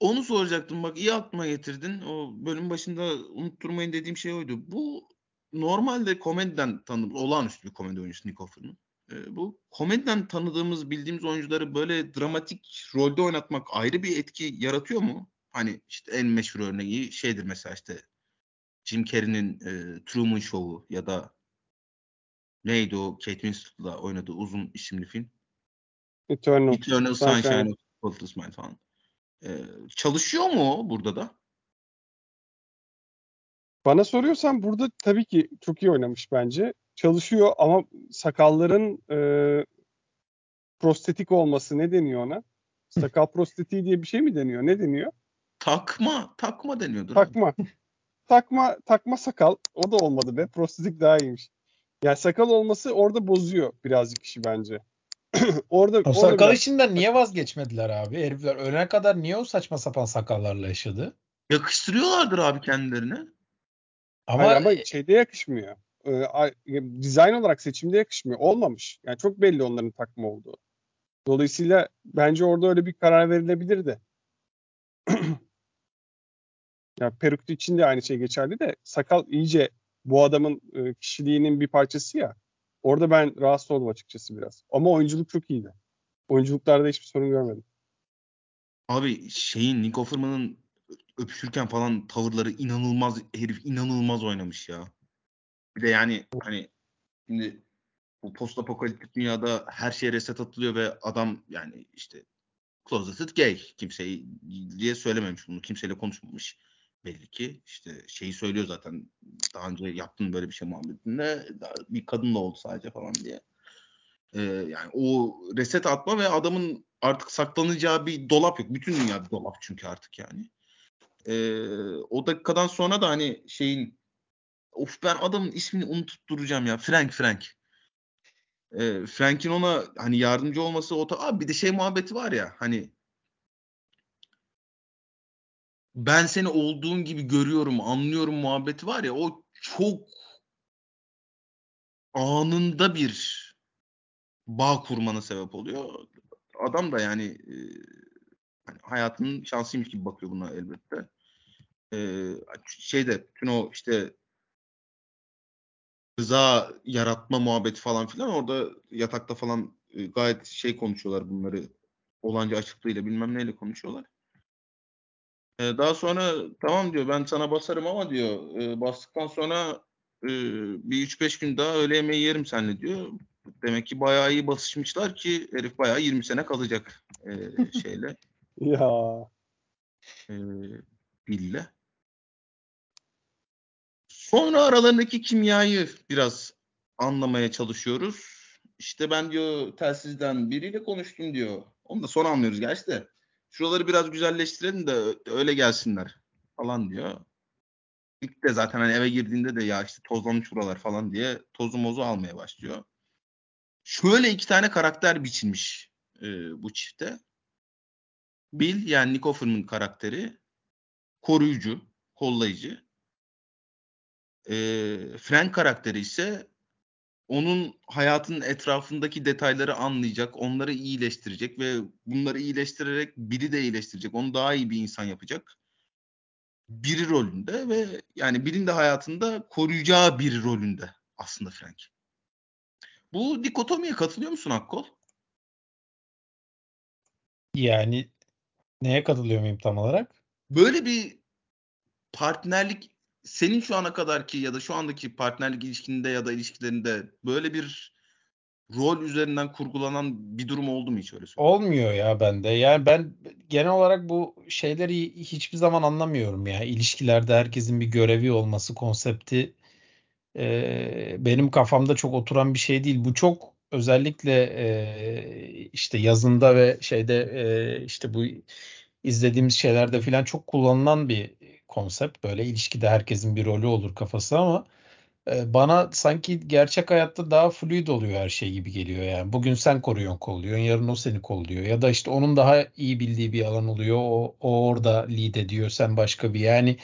Onu soracaktım bak iyi aklıma getirdin. O bölüm başında unutturmayın dediğim şey oydu. Bu normalde komediden tanıdığımız olağanüstü bir komedi oyuncusu Nick Offerman. E, bu komediden tanıdığımız bildiğimiz oyuncuları böyle dramatik rolde oynatmak ayrı bir etki yaratıyor mu? Hani işte en meşhur örneği şeydir mesela işte Jim Carrey'nin e, Truman Show'u ya da neydi o Kate Winslet'la oynadığı uzun isimli film? Eternal, Eternal Sunshine, Sunshine of Spotless Mind falan. Ee, çalışıyor mu o burada da? Bana soruyorsan burada tabii ki çok iyi oynamış bence. Çalışıyor ama sakalların e, prostetik olması ne deniyor ona? Sakal prostetiği diye bir şey mi deniyor? Ne deniyor? Takma, takma deniyordur. Takma. takma takma sakal o da olmadı be. Prostetik daha iyiymiş. Yani sakal olması orada bozuyor birazcık işi bence. orada o sakal biraz... işinden niye vazgeçmediler abi? Herifler ölene kadar niye o saçma sapan sakallarla yaşadı? Yakıştırıyorlardır abi kendilerine. Ama, Hayır, ama şeyde yakışmıyor. Ee, dizayn olarak seçimde yakışmıyor. Olmamış. Yani çok belli onların takma olduğu. Dolayısıyla bence orada öyle bir karar verilebilirdi. ya peruk için de aynı şey geçerli de sakal iyice bu adamın e, kişiliğinin bir parçası ya. Orada ben rahatsız oldum açıkçası biraz. Ama oyunculuk çok iyiydi. Oyunculuklarda hiçbir sorun görmedim. Abi şeyin Nick Offerman'ın öpüşürken falan tavırları inanılmaz herif inanılmaz oynamış ya. Bir de yani hani şimdi bu post apokaliptik dünyada her şey reset atılıyor ve adam yani işte closeted gay kimseyi diye söylememiş bunu kimseyle konuşmamış belli ki. işte şeyi söylüyor zaten daha önce yaptığın böyle bir şey muhabbetinde bir kadınla oldu sadece falan diye. Ee, yani o reset atma ve adamın artık saklanacağı bir dolap yok. Bütün dünya bir dolap çünkü artık yani. Ee, o dakikadan sonra da hani şeyin of ben adamın ismini unutup ya. Frank Frank. Ee, Frank'in ona hani yardımcı olması o ta- abi bir de şey muhabbeti var ya hani ben seni olduğun gibi görüyorum, anlıyorum muhabbeti var ya o çok anında bir bağ kurmana sebep oluyor. Adam da yani e, hani hayatının şansıymış gibi bakıyor buna elbette. E, şeyde bütün o işte rıza yaratma muhabbeti falan filan orada yatakta falan e, gayet şey konuşuyorlar bunları olanca açıklığıyla bilmem neyle konuşuyorlar. E, daha sonra tamam diyor ben sana basarım ama diyor e, bastıktan sonra e, bir 3-5 gün daha öğle yemeği yerim seninle diyor. Demek ki bayağı iyi basışmışlar ki herif bayağı 20 sene kalacak e, şeyle. ya. E, Bill'le. Sonra aralarındaki kimyayı biraz anlamaya çalışıyoruz. İşte ben diyor telsizden biriyle konuştum diyor. Onu da sonra anlıyoruz gerçi de. Şuraları biraz güzelleştirelim de öyle gelsinler falan diyor. İlk de zaten hani eve girdiğinde de ya işte tozlanmış buralar falan diye tozu mozu almaya başlıyor. Şöyle iki tane karakter biçilmiş e, bu çifte. Bill yani Nick Offerman karakteri koruyucu, kollayıcı. Ee, Frank karakteri ise onun hayatının etrafındaki detayları anlayacak, onları iyileştirecek ve bunları iyileştirerek biri de iyileştirecek, onu daha iyi bir insan yapacak. Biri rolünde ve yani birinin de hayatında koruyacağı biri rolünde aslında Frank. Bu dikotomiye katılıyor musun Akkol? Yani neye katılıyor muyum tam olarak? Böyle bir partnerlik senin şu ana kadarki ya da şu andaki partnerlik ilişkinde ya da ilişkilerinde böyle bir rol üzerinden kurgulanan bir durum oldu mu hiç öyle söyleyeyim? Olmuyor ya bende. Yani ben genel olarak bu şeyleri hiçbir zaman anlamıyorum ya. İlişkilerde herkesin bir görevi olması konsepti e, benim kafamda çok oturan bir şey değil. Bu çok özellikle e, işte yazında ve şeyde e, işte bu izlediğimiz şeylerde filan çok kullanılan bir konsept. Böyle ilişkide herkesin bir rolü olur kafası ama e, bana sanki gerçek hayatta daha fluid oluyor her şey gibi geliyor yani. Bugün sen koruyorsun kolluyorsun, yarın o seni kolluyor. Ya da işte onun daha iyi bildiği bir alan oluyor. O, o orada lead ediyor, sen başka bir. Yani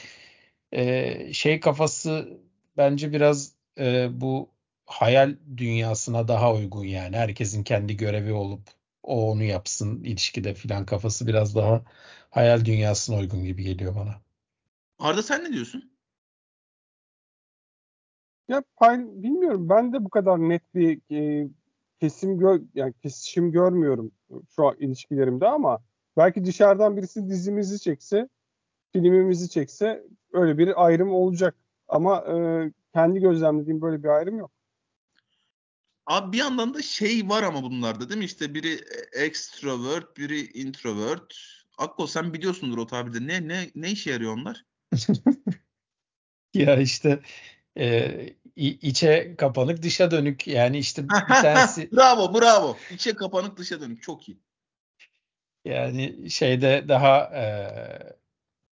e, şey kafası bence biraz e, bu hayal dünyasına daha uygun yani. Herkesin kendi görevi olup o onu yapsın ilişkide filan kafası biraz daha hayal dünyasına uygun gibi geliyor bana. Arda sen ne diyorsun? Ya pay, bilmiyorum ben de bu kadar net bir e, kesim gör, yani kesişim görmüyorum şu an ilişkilerimde ama belki dışarıdan birisi dizimizi çekse, filmimizi çekse öyle bir ayrım olacak. Ama e, kendi gözlemlediğim böyle bir ayrım yok. Abi bir yandan da şey var ama bunlarda değil mi? İşte biri extrovert, biri introvert. Akko sen biliyorsundur o tabirde. Ne ne ne işe yarıyor onlar? Ya işte e, içe kapanık dışa dönük yani işte bir tanesi bravo bravo. İçe kapanık dışa dönük çok iyi. Yani şeyde daha e,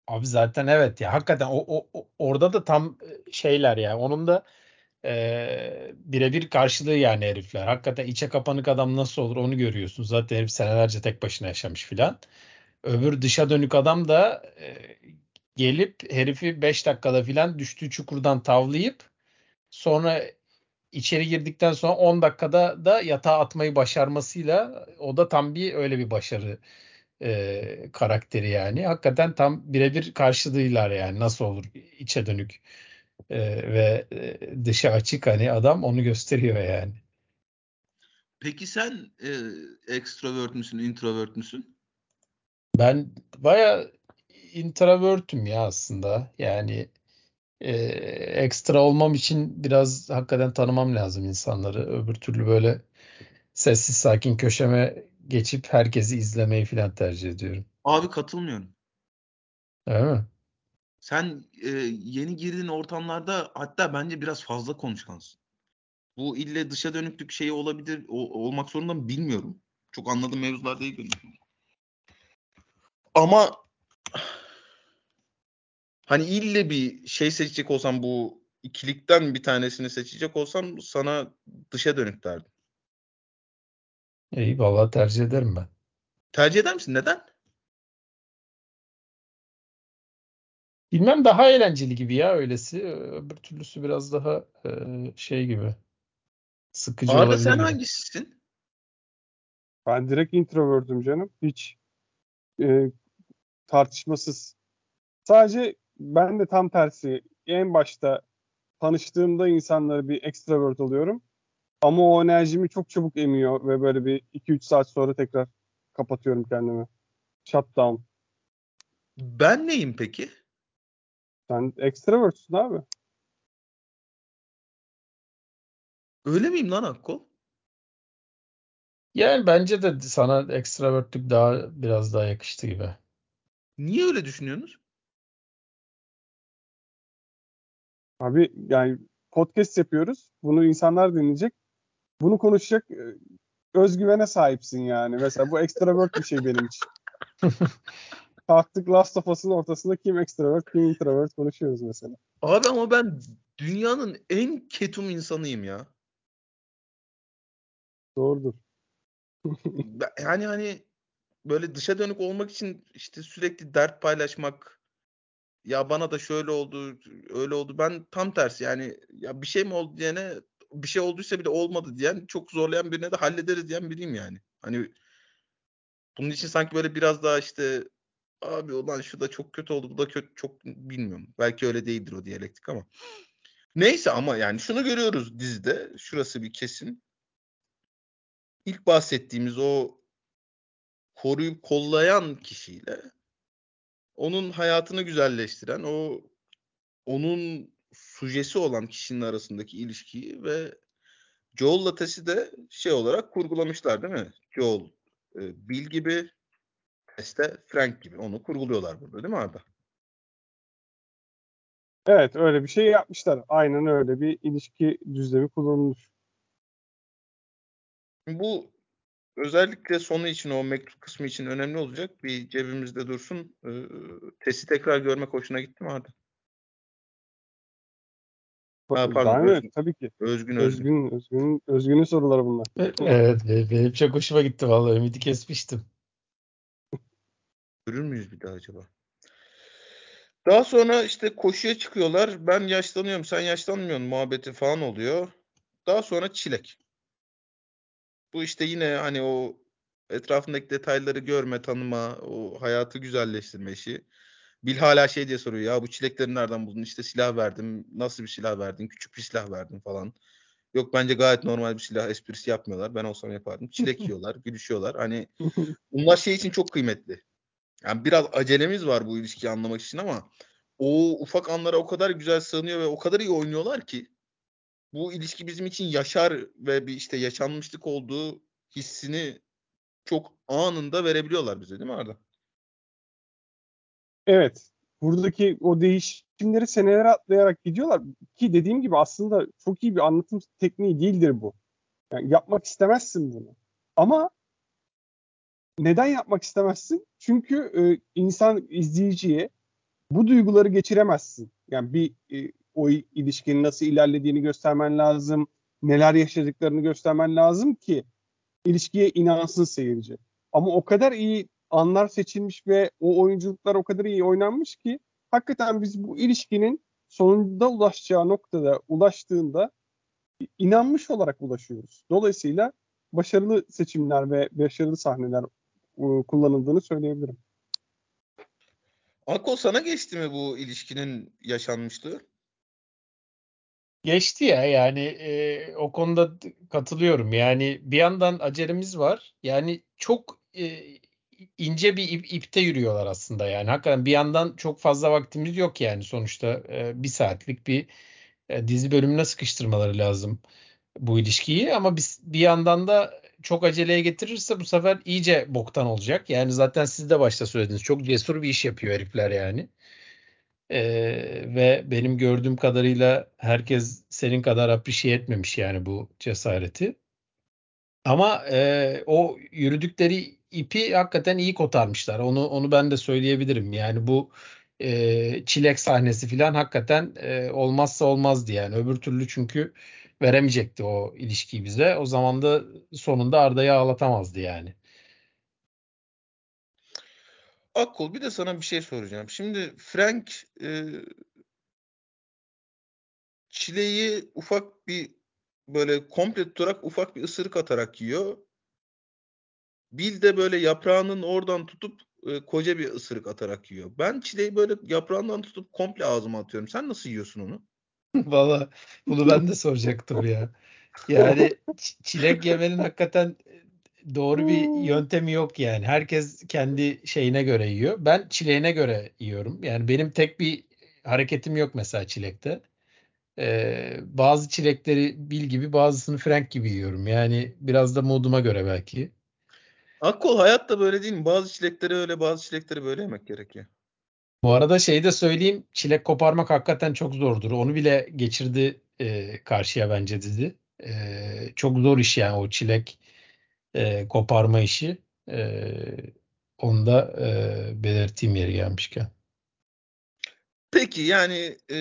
abi zaten evet ya hakikaten o, o, orada da tam şeyler ya onun da e, birebir karşılığı yani herifler. Hakikaten içe kapanık adam nasıl olur onu görüyorsun. Zaten herif senelerce tek başına yaşamış filan. Öbür dışa dönük adam da e, gelip herifi 5 dakikada filan düştüğü çukurdan tavlayıp sonra içeri girdikten sonra 10 dakikada da yatağa atmayı başarmasıyla o da tam bir öyle bir başarı e, karakteri yani. Hakikaten tam birebir karşılığıylar yani nasıl olur içe dönük e, ve e, dışa açık hani adam onu gösteriyor yani. Peki sen e, extrovert müsün, introvert müsün? Ben baya introvertüm ya aslında. Yani e, ekstra olmam için biraz hakikaten tanımam lazım insanları. Öbür türlü böyle sessiz sakin köşeme geçip herkesi izlemeyi falan tercih ediyorum. Abi katılmıyorum. Değil mi? Sen e, yeni girdiğin ortamlarda hatta bence biraz fazla konuşkansın. Bu ille dışa dönüklük şeyi olabilir, o, olmak zorunda mı bilmiyorum. Çok anladığım mevzular değil benim. Ama hani ille bir şey seçecek olsam bu ikilikten bir tanesini seçecek olsam sana dışa dönük derdim. İyi vallahi tercih ederim ben. Tercih eder misin? Neden? Bilmem daha eğlenceli gibi ya öylesi. Öbür türlüsü biraz daha e, şey gibi. Sıkıcı Arda olabilir sen hangisisin? Ben direkt introvertim canım. Hiç e, tartışmasız. Sadece ben de tam tersi. En başta tanıştığımda insanlara bir extrovert oluyorum. Ama o enerjimi çok çabuk emiyor ve böyle bir 2-3 saat sonra tekrar kapatıyorum kendimi. Shutdown. Ben neyim peki? Sen extrovertsin abi. Öyle miyim lan Akko? Yani bence de sana ekstravertlük daha biraz daha yakıştı gibi. Niye öyle düşünüyorsunuz? Abi yani podcast yapıyoruz. Bunu insanlar dinleyecek. Bunu konuşacak e, özgüvene sahipsin yani. Mesela bu extrovert bir şey benim için. Kalktık Last of Us'ın ortasında kim extrovert kim introvert konuşuyoruz mesela. Abi ama ben dünyanın en ketum insanıyım ya. Doğrudur. Yani hani böyle dışa dönük olmak için işte sürekli dert paylaşmak, ya bana da şöyle oldu, öyle oldu. Ben tam tersi yani ya bir şey mi oldu diyene bir şey olduysa bile olmadı diyen çok zorlayan birine de hallederiz diyen biriyim yani. Hani bunun için sanki böyle biraz daha işte abi ulan şu da çok kötü oldu bu da kötü çok bilmiyorum. Belki öyle değildir o diyalektik ama. Neyse ama yani şunu görüyoruz dizide. Şurası bir kesin. İlk bahsettiğimiz o koruyup kollayan kişiyle onun hayatını güzelleştiren, o onun sujesi olan kişinin arasındaki ilişkiyi ve Joel'la Tess'i de şey olarak kurgulamışlar değil mi? Joel e, Bill gibi, Tess de Frank gibi. Onu kurguluyorlar burada değil mi Arda? Evet öyle bir şey yapmışlar. Aynen öyle bir ilişki düzlemi kullanılmış. Bu özellikle sonu için o mektup kısmı için önemli olacak. Bir cebimizde dursun. Ee, testi tekrar görmek hoşuna gitti mi Arda? Ha, pardon, Daha Özgün. tabii ki. Özgün Özgün. Özgün, Özgün, Özgün'ün soruları bunlar. Evet benim çok hoşuma gitti vallahi ümidi kesmiştim. Görür müyüz bir daha acaba? Daha sonra işte koşuya çıkıyorlar. Ben yaşlanıyorum, sen yaşlanmıyorsun muhabbeti falan oluyor. Daha sonra çilek. Bu işte yine hani o etrafındaki detayları görme, tanıma, o hayatı güzelleştirme işi. Bil hala şey diye soruyor ya bu çilekleri nereden buldun? İşte silah verdim. Nasıl bir silah verdin? Küçük bir silah verdim falan. Yok bence gayet normal bir silah esprisi yapmıyorlar. Ben olsam yapardım. Çilek yiyorlar, gülüşüyorlar. Hani bunlar şey için çok kıymetli. Yani biraz acelemiz var bu ilişkiyi anlamak için ama o ufak anlara o kadar güzel sığınıyor ve o kadar iyi oynuyorlar ki bu ilişki bizim için yaşar ve bir işte yaşanmışlık olduğu hissini çok anında verebiliyorlar bize değil mi Arda? Evet. Buradaki o değişimleri senelere atlayarak gidiyorlar. Ki dediğim gibi aslında çok iyi bir anlatım tekniği değildir bu. Yani yapmak istemezsin bunu. Ama neden yapmak istemezsin? Çünkü e, insan izleyiciye bu duyguları geçiremezsin. Yani bir e, o ilişkinin nasıl ilerlediğini göstermen lazım. Neler yaşadıklarını göstermen lazım ki ilişkiye inansın seyirci. Ama o kadar iyi anlar seçilmiş ve o oyunculuklar o kadar iyi oynanmış ki hakikaten biz bu ilişkinin sonunda ulaşacağı noktada ulaştığında inanmış olarak ulaşıyoruz. Dolayısıyla başarılı seçimler ve başarılı sahneler e, kullanıldığını söyleyebilirim. Akol sana geçti mi bu ilişkinin yaşanmışlığı? Geçti ya yani e, o konuda katılıyorum. Yani bir yandan acelemiz var. Yani çok e, ince bir ip, ipte yürüyorlar aslında yani. Hakikaten bir yandan çok fazla vaktimiz yok yani sonuçta e, bir saatlik bir e, dizi bölümüne sıkıştırmaları lazım bu ilişkiyi. Ama biz, bir yandan da çok aceleye getirirse bu sefer iyice boktan olacak. Yani zaten siz de başta söylediniz. Çok cesur bir iş yapıyor herifler yani. Ee, ve benim gördüğüm kadarıyla herkes senin kadar appreciate etmemiş yani bu cesareti. Ama e, o yürüdükleri ipi hakikaten iyi kotarmışlar. Onu onu ben de söyleyebilirim. Yani bu e, çilek sahnesi falan hakikaten e, olmazsa olmazdı yani. Öbür türlü çünkü veremeyecekti o ilişkiyi bize. O zaman da sonunda Arda'yı ağlatamazdı yani. Akkol bir de sana bir şey soracağım. Şimdi Frank e, çileği ufak bir böyle komple tutarak ufak bir ısırık atarak yiyor. Bill de böyle yaprağının oradan tutup e, koca bir ısırık atarak yiyor. Ben çileği böyle yaprağından tutup komple ağzıma atıyorum. Sen nasıl yiyorsun onu? Valla bunu ben de soracaktım ya. Yani çilek yemenin hakikaten doğru bir yöntemi yok yani. Herkes kendi şeyine göre yiyor. Ben çileğine göre yiyorum. Yani benim tek bir hareketim yok mesela çilekte. Ee, bazı çilekleri Bil gibi bazısını Frank gibi yiyorum. Yani biraz da moduma göre belki. Akkol hayat da böyle değil mi? Bazı çilekleri öyle bazı çilekleri böyle yemek gerekiyor. Bu arada şeyi de söyleyeyim. Çilek koparmak hakikaten çok zordur. Onu bile geçirdi e, karşıya bence dizi. E, çok zor iş yani o çilek e, koparma işi. E, onu da e, belirteyim yeri gelmişken. Peki yani e,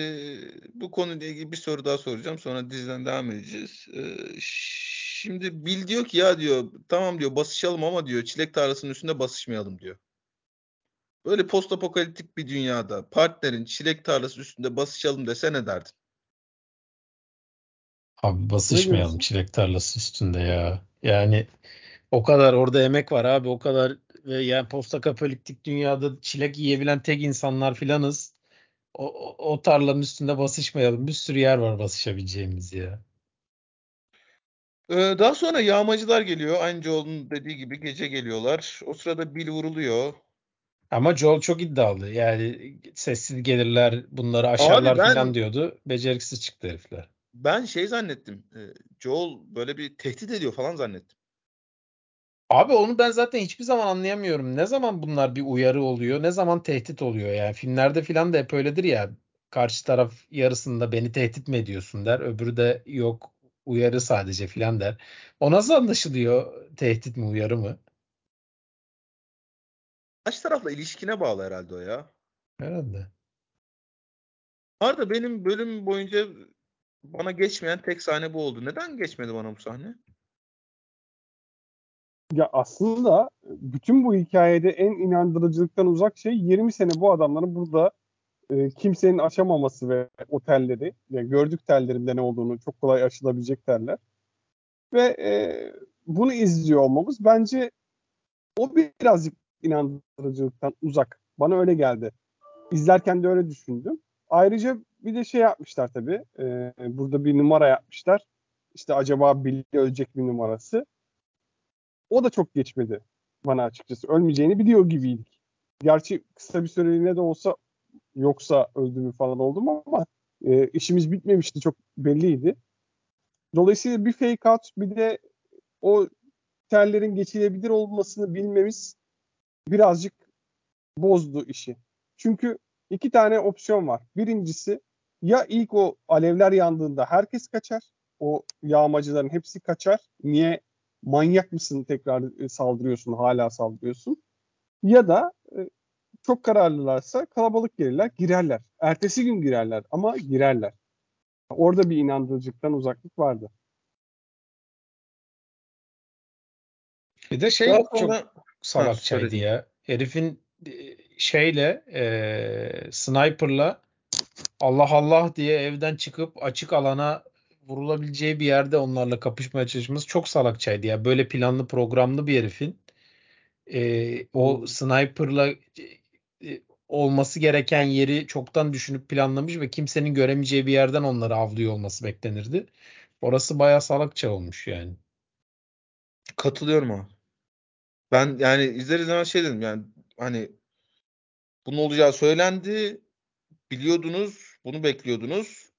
bu konuyla ilgili bir soru daha soracağım. Sonra diziden devam edeceğiz. E, şimdi Bill diyor ki ya diyor tamam diyor basışalım ama diyor çilek tarlasının üstünde basışmayalım diyor. Böyle post apokaliptik bir dünyada partnerin çilek tarlası üstünde basışalım dese ne derdin? Abi basışmayalım çilek tarlası üstünde ya. Yani o kadar orada emek var abi o kadar ve yani post apokaliptik dünyada çilek yiyebilen tek insanlar filanız. O, o, o tarlanın üstünde basışmayalım. Bir sürü yer var basışabileceğimiz ya. Ee, daha sonra yağmacılar geliyor. Aynı Joel'un dediği gibi gece geliyorlar. O sırada Bill vuruluyor. Ama Joel çok iddialı. Yani sessiz gelirler bunları aşarlar ben- falan diyordu. Beceriksiz çıktı herifler. Ben şey zannettim. e, Joel böyle bir tehdit ediyor falan zannettim. Abi onu ben zaten hiçbir zaman anlayamıyorum. Ne zaman bunlar bir uyarı oluyor, ne zaman tehdit oluyor yani. Filmlerde filan da hep öyledir ya. Karşı taraf yarısında beni tehdit mi ediyorsun der. Öbürü de yok uyarı sadece filan der. O nasıl anlaşılıyor? Tehdit mi uyarı mı? Kaç tarafla ilişkine bağlı herhalde o ya. Herhalde. Arda benim bölüm boyunca bana geçmeyen tek sahne bu oldu. Neden geçmedi bana bu sahne? Ya aslında bütün bu hikayede en inandırıcılıktan uzak şey 20 sene bu adamların burada e, kimsenin aşamaması ve o telleri, yani gördük tellerinde ne olduğunu çok kolay aşılabilecek teller. Ve e, bunu izliyor olmamız bence o birazcık inandırıcılıktan uzak. Bana öyle geldi. İzlerken de öyle düşündüm. Ayrıca bir de şey yapmışlar tabii. e, burada bir numara yapmışlar. İşte acaba Billy ölecek bir numarası. O da çok geçmedi bana açıkçası. Ölmeyeceğini biliyor gibiydik. Gerçi kısa bir süreliğine de olsa yoksa öldüğümü falan oldum ama e, işimiz bitmemişti çok belliydi. Dolayısıyla bir fake out bir de o tellerin geçilebilir olmasını bilmemiz birazcık bozdu işi. Çünkü iki tane opsiyon var. Birincisi ya ilk o alevler yandığında herkes kaçar. O yağmacıların hepsi kaçar. Niye manyak mısın tekrar e, saldırıyorsun, hala saldırıyorsun. Ya da e, çok kararlılarsa kalabalık gelirler, girerler. Ertesi gün girerler ama girerler. Orada bir inandırıcılıktan uzaklık vardı. Bir de şey Daha çok sonra salakçaydı ya. Herifin şeyle e, sniper'la Allah Allah diye evden çıkıp açık alana vurulabileceği bir yerde onlarla kapışmaya çalışması çok salakçaydı ya. Böyle planlı programlı bir herifin e, o Hmm. sniper'la e, olması gereken yeri çoktan düşünüp planlamış ve kimsenin göremeyeceği bir yerden onları avlıyor olması beklenirdi. Orası bayağı salakça olmuş yani. katılıyorum abi. Ben yani izler izlemez şey dedim yani hani bunun olacağı söylendi. Biliyordunuz, bunu bekliyordunuz.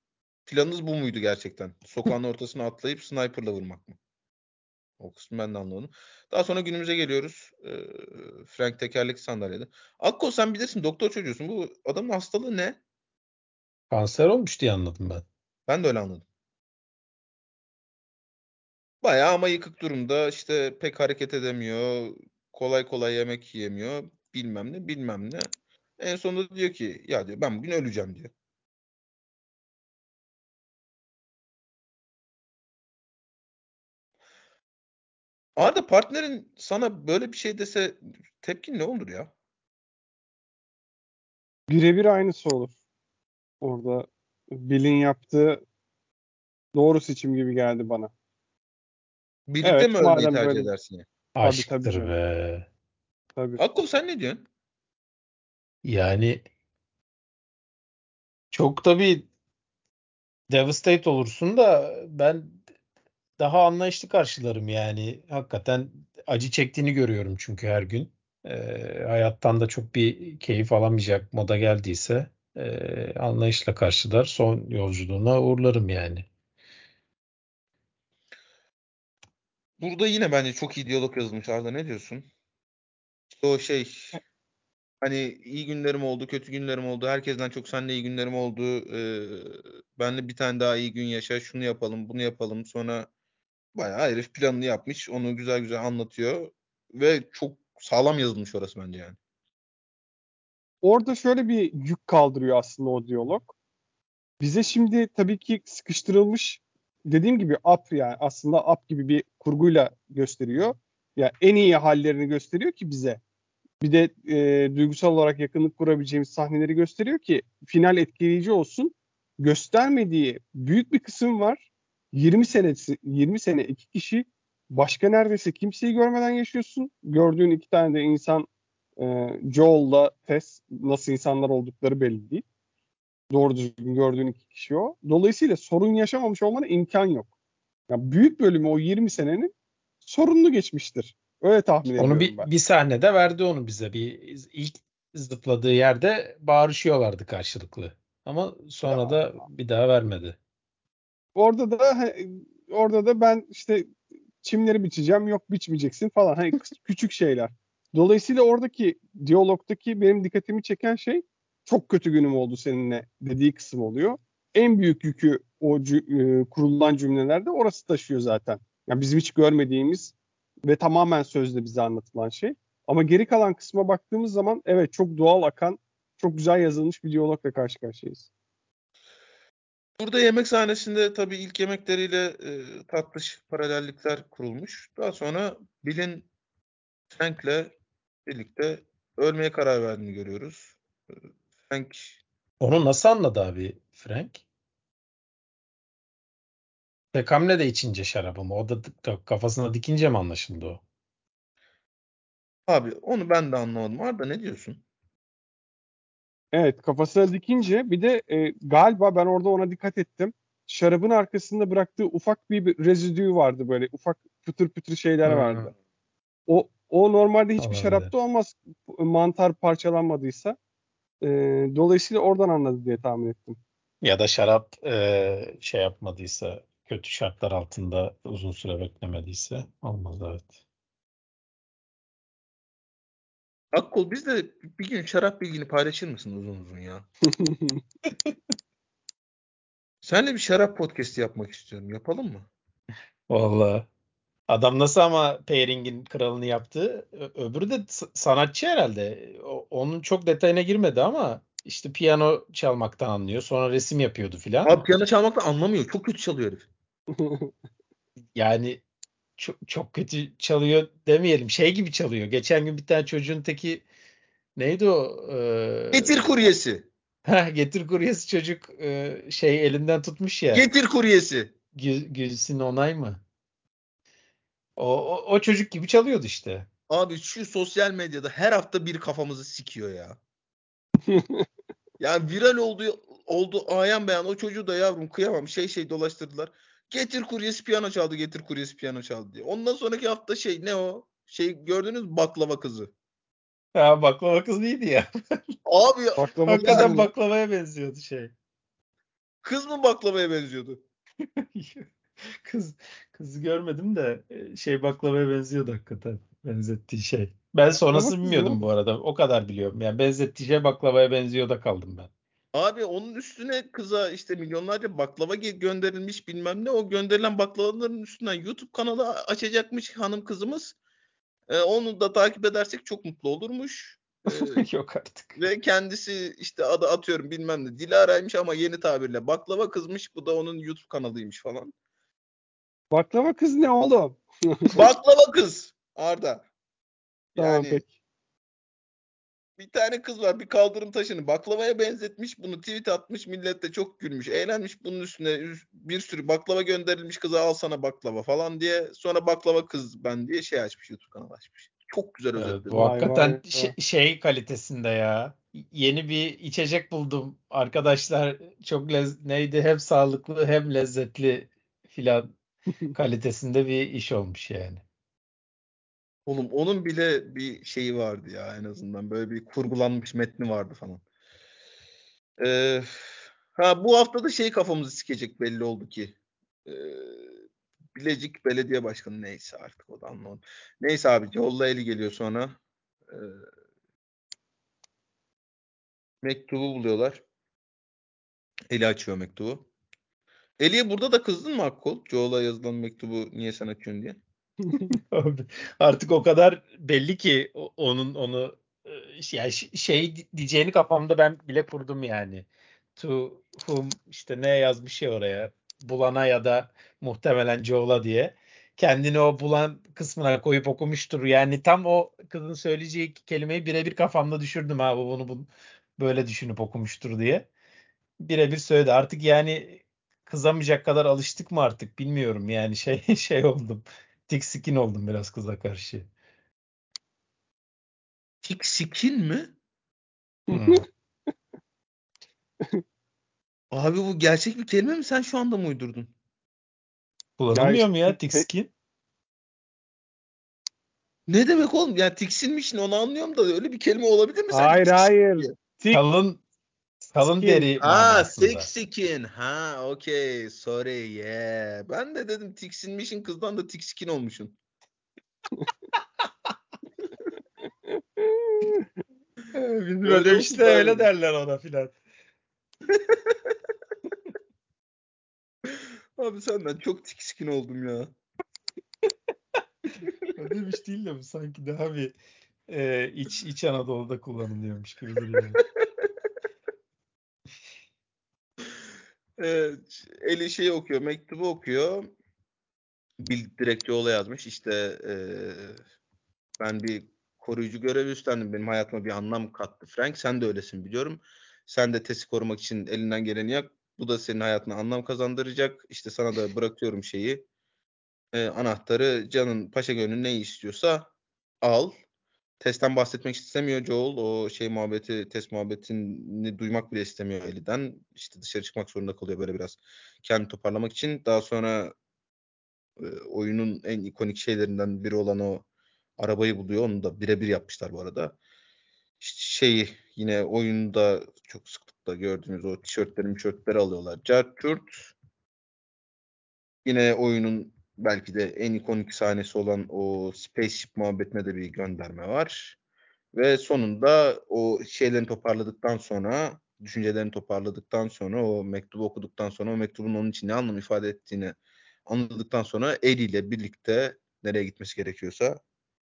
Planınız bu muydu gerçekten? Sokağın ortasına atlayıp sniper'la vurmak mı? O kısmı ben de anladım. Daha sonra günümüze geliyoruz. Ee, Frank tekerlekli sandalyede. Akko sen bilirsin doktor çocuğusun. Bu adamın hastalığı ne? Kanser olmuş diye anladım ben. Ben de öyle anladım. Bayağı ama yıkık durumda. İşte pek hareket edemiyor. Kolay kolay yemek yiyemiyor. Bilmem ne bilmem ne. En sonunda diyor ki ya diyor ben bugün öleceğim diyor. Arda partnerin sana böyle bir şey dese tepkin ne olur ya? Birebir aynısı olur. Orada Bill'in yaptığı doğru seçim gibi geldi bana. Birlikte Evet, mi ölmeyi tercih böyle- edersin ya? tabii Aşktır canım. be. Tabii. Akko sen ne diyorsun? Yani çok tabii devastate olursun da ben daha anlayışlı karşılarım yani. Hakikaten acı çektiğini görüyorum çünkü her gün. Ee, hayattan da çok bir keyif alamayacak moda geldiyse e, anlayışla karşılar. Son yolculuğuna uğurlarım yani. Burada yine bence çok iyi diyalog yazılmış Arda ne diyorsun? İşte o şey hani iyi günlerim oldu, kötü günlerim oldu. Herkesten çok seninle iyi günlerim oldu. Ee, benle bir tane daha iyi gün yaşa. Şunu yapalım, bunu yapalım. Sonra bayağı herif planını yapmış. Onu güzel güzel anlatıyor. Ve çok sağlam yazılmış orası bence yani. Orada şöyle bir yük kaldırıyor aslında o diyalog. Bize şimdi tabii ki sıkıştırılmış dediğim gibi up yani aslında up gibi bir kurguyla gösteriyor. Ya en iyi hallerini gösteriyor ki bize. Bir de e, duygusal olarak yakınlık kurabileceğimiz sahneleri gösteriyor ki final etkileyici olsun. Göstermediği büyük bir kısım var. 20 senesi 20 sene iki kişi başka neredeyse kimseyi görmeden yaşıyorsun. Gördüğün iki tane de insan e, Joel'la Tess nasıl insanlar oldukları belli değil. Doğru düzgün gördüğün iki kişi o. Dolayısıyla sorun yaşamamış olmana imkan yok. Yani büyük bölümü o 20 senenin sorunlu geçmiştir. Öyle tahmin ediyorum Onu bir, ben. bir sahnede verdi onu bize. Bir ilk zıpladığı yerde bağırışıyorlardı karşılıklı. Ama sonra Ya. da bir daha vermedi. Orada da orada da ben işte çimleri biçeceğim yok biçmeyeceksin falan. Hani küçük şeyler. Dolayısıyla oradaki diyalogdaki benim dikkatimi çeken şey çok kötü günüm oldu seninle dediği kısım oluyor. En büyük yükü o cü- e, kurulan cümlelerde orası taşıyor zaten. Yani bizim hiç görmediğimiz ve tamamen sözle bize anlatılan şey. Ama geri kalan kısma baktığımız zaman evet çok doğal akan, çok güzel yazılmış bir diyalogla karşı karşıyayız. Burada yemek sahnesinde tabii ilk yemekleriyle e, tatlış paralellikler kurulmuş. Daha sonra Bill'in Frank'le birlikte ölmeye karar verdiğini görüyoruz. E, Frank Onu nasıl anladı abi Frank? Bekamle de içince şarabı mı? O da da kafasına dikince mi anlaşıldı o? abi onu ben de anlamadım. Arda ne diyorsun? Evet kafasına dikince bir de e, galiba ben orada ona dikkat ettim. Şarabın arkasında bıraktığı ufak bir, rezidü vardı böyle ufak pütür pütür şeyler Hmm. vardı. O o normalde hiçbir Olabilir. şarapta olmaz mantar parçalanmadıysa. E, dolayısıyla oradan anladı diye tahmin ettim. Ya da şarap e, şey yapmadıysa, kötü şartlar altında uzun süre beklemediyse olmaz evet. Akkol biz de bir gün şarap bilgini paylaşır mısın uzun uzun ya? Seninle bir şarap podcast'i yapmak istiyorum. Yapalım mı? Vallahi. Adam nasıl ama pairing'in kralını yaptı. Öbürü de sanatçı herhalde. Onun çok detayına girmedi ama işte piyano çalmaktan anlıyor. Sonra resim yapıyordu filan. Abi piyano çalmaktan anlamıyor. Çok kötü çalıyor herif. Yani çok, çok kötü çalıyor demeyelim. Şey gibi çalıyor. Geçen gün bir tane çocuğun teki neydi o? Ee, Getir kuryesi. Heh, getir kuryesi çocuk e, şey elinden tutmuş ya. Getir kuryesi. Gül, Gülsün Onay mı? O, o, o çocuk gibi çalıyordu işte. Abi şu sosyal medyada her hafta bir kafamızı sikiyor ya. Yani viral oldu oldu ayan beyan o çocuğu da yavrum kıyamam şey şey dolaştırdılar. Getir kuryesi piyano çaldı getir kuryesi piyano çaldı diye. Ondan sonraki hafta şey ne o? Şey gördünüz mü baklava kızı. Ha baklava kız neydi ya? Abi Baklava Hakikaten kızı mı? baklavaya benziyordu şey. kız mı baklavaya benziyordu? Kız kızı görmedim de e, şey baklavaya benziyordu hakikaten. Benzettiği şey. Ben sonrasını bilmiyordum bu arada. O kadar biliyorum. Yani benzettiği şey baklavaya benziyor da kaldım ben. Abi onun üstüne kıza işte milyonlarca baklava gönderilmiş bilmem ne. O gönderilen baklavaların üstünden YouTube kanalı açacakmış hanım kızımız. Ee, onu da takip edersek çok mutlu olurmuş. Ee, Yok artık. ve kendisi işte adı atıyorum bilmem ne Dilara'ymış ama yeni tabirle baklava kızmış. Bu da onun YouTube kanalıymış falan. Baklava kız ne oğlum? Baklava kız Arda. Tamam Yani peki. Bir tane kız var bir kaldırım taşını baklavaya benzetmiş. Bunu tweet atmış. Millet de çok gülmüş. Eğlenmiş. Bunun üstüne bir sürü baklava gönderilmiş kıza al sana baklava falan diye. Sonra baklava kız ben diye şey açmış. YouTube kanalı açmış. Çok güzel Evet, özetledi. bu Vay hakikaten vay şey, vay. şey kalitesinde ya. Yeni bir içecek buldum. Arkadaşlar çok lez neydi? Hem sağlıklı hem lezzetli filan kalitesinde bir iş olmuş yani. Oğlum onun bile bir şeyi vardı ya en azından. Böyle bir kurgulanmış metni vardı falan. Ee, ha bu hafta da şey kafamızı sikecek belli oldu ki. Ee, Bilecik Belediye Başkanı neyse artık o da anlamadım. Neyse abi yolla eli geliyor sonra. Ee, mektubu buluyorlar. Eli açıyor mektubu. Eli'ye burada da kızdın mı Akkol? Joel'a yazılan mektubu niye sen açıyorsun diye. Artık o kadar belli ki onun onu e, yani şey di- diyeceğini kafamda ben bile kurdum yani. To whom işte ne yazmış ya oraya bulana ya da muhtemelen Joel'a diye. kendini o bulan kısmına koyup okumuştur. Yani tam o kızın söyleyeceği kelimeyi birebir kafamda düşürdüm abi bunu, bunu böyle düşünüp okumuştur diye. Birebir söyledi. Artık yani kızamayacak kadar alıştık mı artık bilmiyorum. Yani şey şey oldum. Tiksikin oldum biraz kıza karşı. Tiksikin mi? Hmm. Abi bu gerçek bir kelime mi? Sen şu anda mı uydurdun? Kullanılmıyor mu ya tikskin? Ne demek oğlum? Ya tiksinmişsin onu anlıyorum da öyle bir kelime olabilir mi? sence Hayır hayır. Tik Kalın kalın skin. deri Ha, manasında. tiksikin. Ha, okey. Sorry. Yeah. Ben de dedim tiksinmişin kızdan da tiksikin olmuşsun. Bizim Öyle öyle olsun işte öyle derler ona filan. Abi senden çok tiksikin oldum ya. O demiş değil de bu sanki daha bir e, iç iç Anadolu'da kullanılıyormuş gibi duruyor. Eli şey okuyor, mektubu okuyor. Bil direkt yola yazmış. İşte eee, ben bir koruyucu görev üstlendim. Benim hayatıma bir anlam kattı Frank. Sen de öylesin biliyorum. Sen de Tess'i korumak için elinden geleni yap. Bu da senin hayatına anlam kazandıracak. İşte sana da bırakıyorum şeyi. Eee, anahtarı canın paşa gönlün ne istiyorsa al. Test'ten bahsetmek istemiyor Joel. O şey muhabbeti, test muhabbetini duymak bile istemiyor Ellie'den. İşte dışarı çıkmak zorunda kalıyor böyle biraz kendini toparlamak için. Daha sonra e, oyunun en ikonik şeylerinden biri olan o arabayı buluyor. Onu da birebir yapmışlar bu arada. İşte şeyi yine oyunda çok sıklıkla gördüğümüz o tişörtleri tişörtleri alıyorlar. Cartürt yine oyunun belki de en ikonik sahnesi olan o spaceship muhabbetine de bir gönderme var. Ve sonunda o şeylerini toparladıktan sonra, düşüncelerini toparladıktan sonra, o mektubu okuduktan sonra, o mektubun onun için ne anlam ifade ettiğini anladıktan sonra Ellie ile birlikte nereye gitmesi gerekiyorsa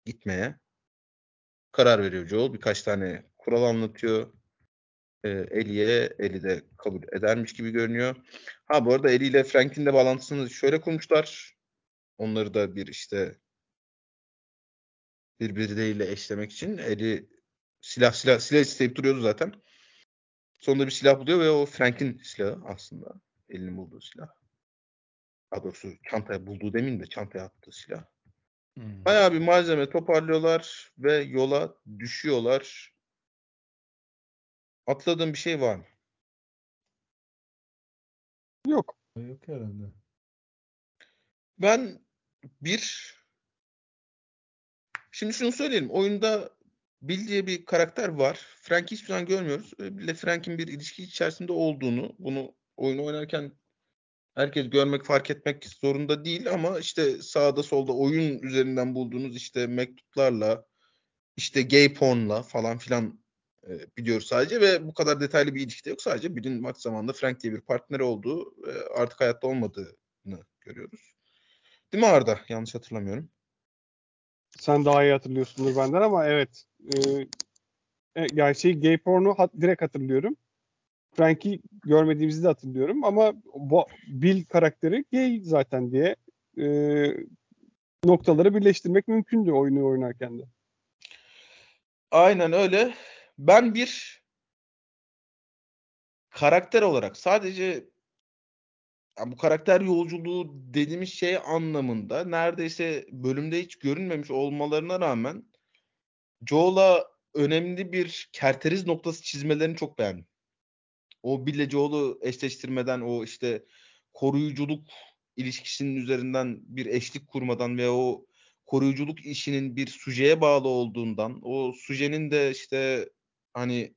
gitmeye karar veriyor Joel. Birkaç tane kural anlatıyor. Ee, Ellie'ye, Ellie de kabul edermiş gibi görünüyor. Ha bu arada Ellie ile Frank'in de bağlantısını şöyle kurmuşlar. Onları da bir işte birbirleriyle eşlemek için Ellie silah silah silah isteyip duruyordu zaten. Sonunda bir silah buluyor ve o Frank'in silahı aslında. Elinin bulduğu silah. Daha doğrusu çantaya bulduğu demin de çantaya attığı silah. Hmm. Bayağı bir malzeme toparlıyorlar ve yola düşüyorlar. Atladığım bir şey var mı? yok. Yok herhalde. Ben bir şimdi şunu söyleyelim. Oyunda Bill diye bir karakter var. Frank'i hiçbir zaman görmüyoruz. Bill ile Frank'in bir ilişki içerisinde olduğunu, bunu oyunu oynarken herkes görmek, fark etmek zorunda değil ama işte sağda solda oyun üzerinden bulduğunuz işte mektuplarla, işte gay porn'la falan filan e, biliyoruz sadece ve bu kadar detaylı bir ilişki de yok. Sadece Bill'in maç zamanında Frank diye bir partneri olduğu ve artık hayatta olmadığını görüyoruz. Değil mi Arda? Yanlış hatırlamıyorum. Sen daha iyi hatırlıyorsundur benden ama evet. Ee, e, gerçeği gay porno hat, direkt hatırlıyorum. Frank'i görmediğimizi de hatırlıyorum ama bu Bill karakteri gay zaten diye e, noktaları birleştirmek mümkündü oyunu oynarken de. Aynen öyle. Ben bir karakter olarak sadece ya bu karakter yolculuğu dediğimiz şey anlamında neredeyse bölümde hiç görünmemiş olmalarına rağmen Joel'a önemli bir kerteriz noktası çizmelerini çok beğendim. O Bill'le Joel'u eşleştirmeden o işte koruyuculuk ilişkisinin üzerinden bir eşlik kurmadan ve o koruyuculuk işinin bir sujeye bağlı olduğundan o sujenin de işte hani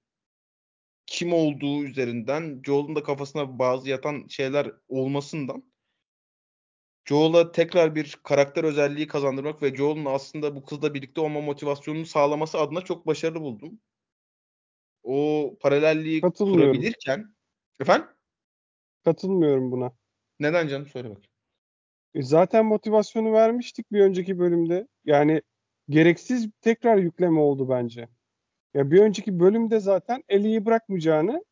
kim olduğu üzerinden Joel'un da kafasına bazı yatan şeyler olmasından Joel'a tekrar bir karakter özelliği kazandırmak ve Joel'un aslında bu kızla birlikte olma motivasyonunu sağlaması adına çok başarılı buldum. O paralelliği kurabilirken efendim Katılmıyorum buna. neden canım söyle bak. E, zaten motivasyonu vermiştik bir önceki bölümde. Yani gereksiz tekrar yükleme oldu bence. Ya bir önceki bölümde zaten Ellie'yi bırakmayacağını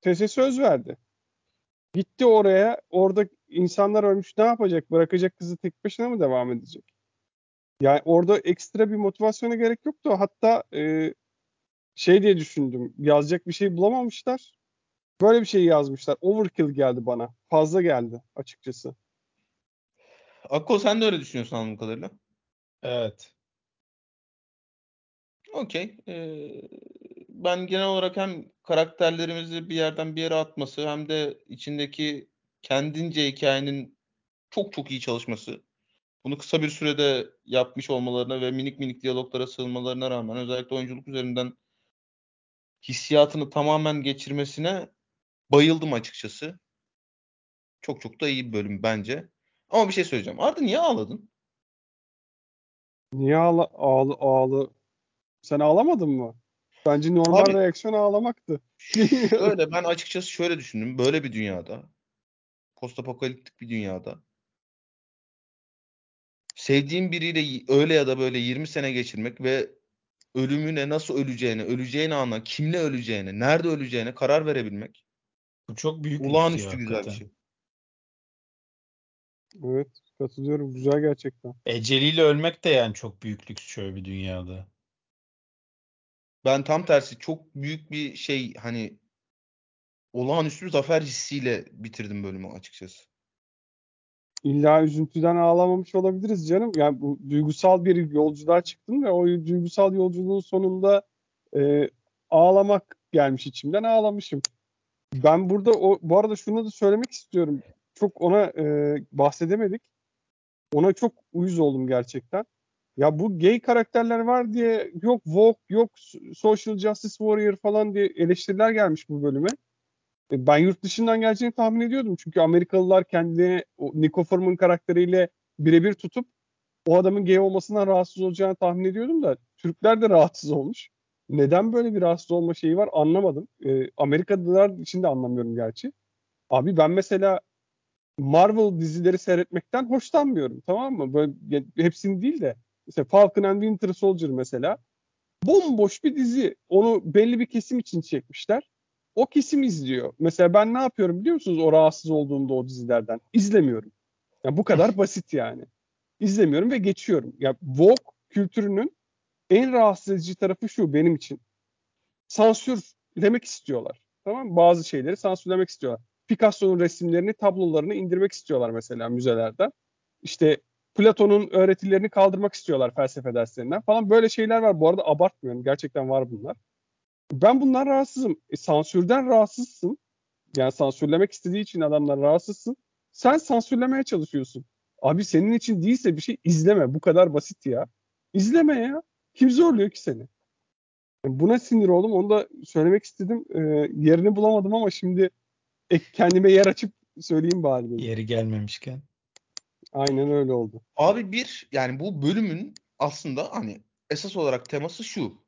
Tess'e söz verdi. Gitti oraya, orada insanlar ölmüş ne yapacak? Bırakacak kızı tek başına mı devam edecek? Yani orada ekstra bir motivasyona gerek yoktu. Hatta e, şey diye düşündüm. Yazacak bir şey bulamamışlar. Böyle bir şey yazmışlar. Overkill geldi bana. Fazla geldi açıkçası. Akko sen de öyle düşünüyorsun anladığım kadarıyla. Evet. Okey. Ee, ben genel olarak hem karakterlerimizi bir yerden bir yere atması hem de içindeki kendince hikayenin çok çok iyi çalışması. Bunu kısa bir sürede yapmış olmalarına ve minik minik diyaloglara sığınmalarına rağmen özellikle oyunculuk üzerinden hissiyatını tamamen geçirmesine bayıldım açıkçası. Çok çok da iyi bir bölüm bence. Ama bir şey söyleyeceğim. Arda niye ağladın? Niye ağla, ağlı, ağlı? Sen ağlamadın mı? Bence normal Abi- reaksiyon ağlamaktı. Şöyle ben açıkçası şöyle düşündüm. Böyle bir dünyada, postapokaliptik bir dünyada sevdiğin biriyle öyle ya da böyle 20 sene geçirmek ve ölümüne nasıl öleceğine, öleceğini ana, kimle öleceğine, nerede öleceğine karar verebilmek Bu çok büyük olağanüstü ya, güzel bir şey. Evet katılıyorum. Güzel gerçekten. Eceliyle ölmek de yani çok büyük lüks şöyle bir dünyada. Ben tam tersi çok büyük bir şey hani olağanüstü zafer hissiyle bitirdim bölümü açıkçası. İlla üzüntüden ağlamamış olabiliriz canım. Yani bu duygusal bir yolculuğa çıktım ve o duygusal yolculuğun sonunda e, ağlamak gelmiş içimden ağlamışım. Ben burada o bu arada şunu da söylemek istiyorum. Çok ona e, bahsedemedik. Ona çok uyuz oldum gerçekten. Ya bu gay karakterler var diye yok Vogue, yok Social Justice Warrior falan diye eleştiriler gelmiş bu bölüme. E, Ben yurt dışından geleceğini tahmin ediyordum. Çünkü Amerikalılar kendini o Nico Forman karakteriyle birebir tutup o adamın gay olmasından rahatsız olacağını tahmin ediyordum da Türkler de rahatsız olmuş. Neden böyle bir rahatsız olma şeyi var anlamadım. E, Amerikalılar için de anlamıyorum gerçi. Abi ben mesela Marvel dizileri seyretmekten hoşlanmıyorum tamam mı? Böyle hepsini değil de mesela Falcon and Winter Soldier mesela bomboş bir dizi. Onu belli bir kesim için çekmişler. O kesim izliyor. Mesela ben ne yapıyorum biliyor musunuz o rahatsız olduğumda o dizilerden? İzlemiyorum. Ya bu kadar basit yani. İzlemiyorum ve geçiyorum. Ya Vogue kültürünün en rahatsız edici tarafı şu benim için. Sansürlemek istiyorlar. Tamam mı? Bazı şeyleri sansürlemek istiyorlar. Picasso'nun resimlerini, tablolarını indirmek istiyorlar mesela müzelerden. İşte Platon'un öğretilerini kaldırmak istiyorlar felsefe derslerinden falan. Böyle şeyler var. Bu arada abartmıyorum. Gerçekten var bunlar. Ben bundan rahatsızım. E, sansürden rahatsızsın. Yani sansürlemek istediği için adamlar rahatsızsın. Sen sansürlemeye çalışıyorsun. Abi senin için değilse bir şey izleme. Bu kadar basit ya. İzleme ya. Kim zorluyor ki seni? E, Buna sinir oldum. Onu da söylemek istedim. E, yerini bulamadım ama şimdi kendime yer açıp söyleyeyim bari. dedim. Yeri gelmemişken. Aynen öyle oldu. Abi bir yani bu bölümün aslında hani esas olarak teması şu.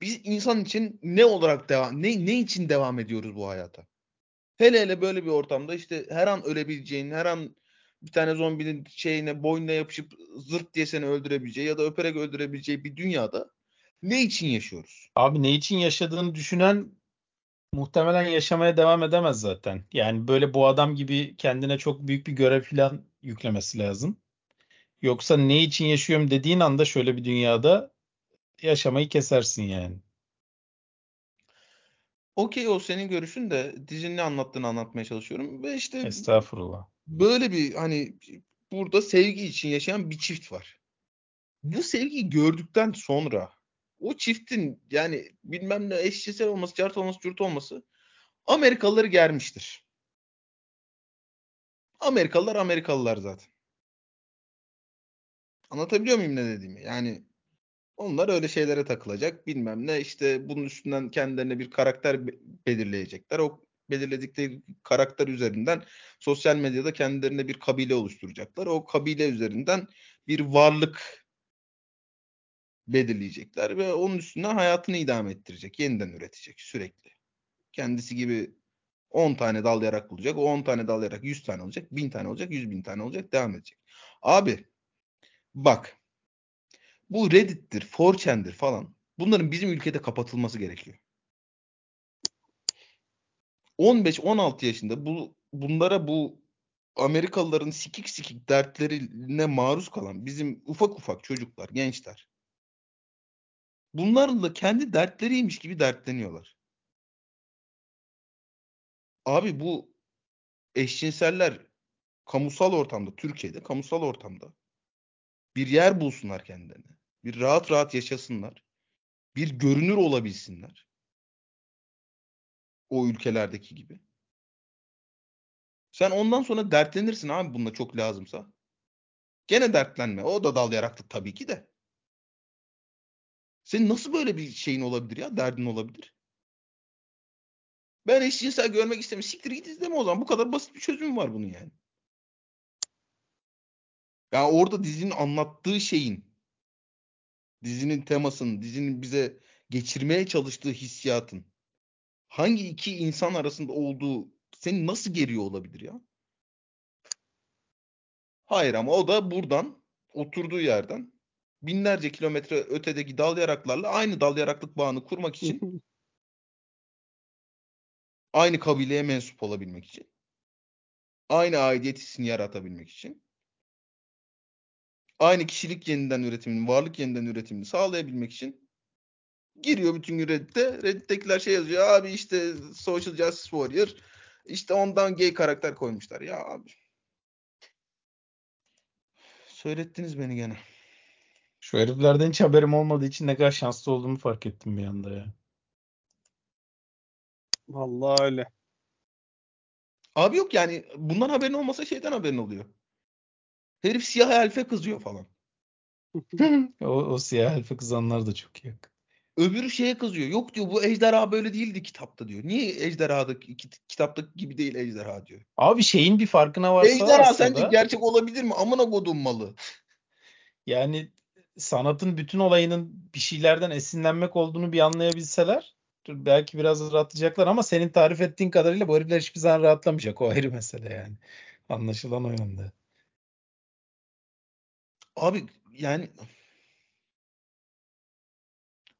Biz insan için ne olarak devam ne ne için devam ediyoruz bu hayata? Hele hele böyle bir ortamda işte her an ölebileceğin, her an bir tane zombinin şeyine boynuna yapışıp zırt diye seni öldürebileceği ya da öperek öldürebileceği bir dünyada ne için yaşıyoruz? Abi ne için yaşadığını düşünen muhtemelen yaşamaya devam edemez zaten. Yani böyle bu adam gibi kendine çok büyük bir görev falan yüklemesi lazım. Yoksa ne için yaşıyorum dediğin anda şöyle bir dünyada yaşamayı kesersin yani. Okey o senin görüşün de dizinin ne anlattığını anlatmaya çalışıyorum ve işte Estağfurullah. böyle bir hani burada sevgi için yaşayan bir çift var. Bu sevgiyi gördükten sonra o çiftin yani bilmem ne eşcinsel olması, cart olması, cürt olması Amerikalıları germiştir. Amerikalılar Amerikalılar zaten. Anlatabiliyor muyum ne dediğimi? Yani onlar öyle şeylere takılacak bilmem ne işte bunun üstünden kendilerine bir karakter be- belirleyecekler. O belirledikleri karakter üzerinden sosyal medyada kendilerine bir kabile oluşturacaklar. O kabile üzerinden bir varlık belirleyecekler ve onun üstünden hayatını idame ettirecek. Yeniden üretecek sürekli. Kendisi gibi 10 tane dal yarak bulacak. O 10 tane dal yarak 100 tane olacak. 1000 tane olacak. 100 bin tane olacak. Devam edecek. Abi bak bu Reddit'tir, 4chan'dir falan. Bunların bizim ülkede kapatılması gerekiyor. 15-16 yaşında bu bunlara bu Amerikalıların sikik sikik dertlerine maruz kalan bizim ufak ufak çocuklar, gençler. Bunların da kendi dertleriymiş gibi dertleniyorlar. Abi bu eşcinseller kamusal ortamda, Türkiye'de kamusal ortamda bir yer bulsunlar kendilerine. Bir rahat rahat yaşasınlar. Bir görünür olabilsinler. O ülkelerdeki gibi. Sen ondan sonra dertlenirsin abi bununla çok lazımsa. Gene dertlenme. O da dal yaraktık tabii ki de. Senin nasıl böyle bir şeyin olabilir ya? Derdin olabilir. Ben eşcinsel görmek istemiyorum. Siktir git izleme o zaman. Bu kadar basit bir çözüm var bunun yani. Yani orada dizinin anlattığı şeyin, dizinin temasının, dizinin bize geçirmeye çalıştığı hissiyatın hangi iki insan arasında olduğu seni nasıl geriyor olabilir ya? Hayır ama o da buradan oturduğu yerden binlerce kilometre ötedeki dal yaraklarla aynı dal yaraklık bağını kurmak için aynı kabileye mensup olabilmek için aynı aidiyet hissini yaratabilmek için aynı kişilik yeniden üretimini, varlık yeniden üretimini sağlayabilmek için giriyor bütün gün Reddit'te. Reddit'tekiler şey yazıyor. Abi işte Social Justice Warrior işte ondan gay karakter koymuşlar. Ya abi. Söylettiniz beni gene. Şu heriflerden hiç haberim olmadığı için ne kadar şanslı olduğumu fark ettim bir anda ya. Vallahi öyle. Abi yok yani bundan haberin olmasa şeyden haberin oluyor. Herif siyah elfe kızıyor falan. o, o siyah elfe kızanlar da çok iyi. Öbürü şeye kızıyor. Yok diyor bu ejderha böyle değildi kitapta diyor. Niye ejderhadaki kitaptaki gibi değil ejderha diyor. Abi şeyin bir farkına varsa Ejderha aslında, sence gerçek olabilir mi? Amına kodum malı. Yani sanatın bütün olayının bir şeylerden esinlenmek olduğunu bir anlayabilseler belki biraz rahatlayacaklar ama senin tarif ettiğin kadarıyla bu herifler hiçbir zaman rahatlamayacak. O ayrı mesele yani. Anlaşılan o yönde. Abi yani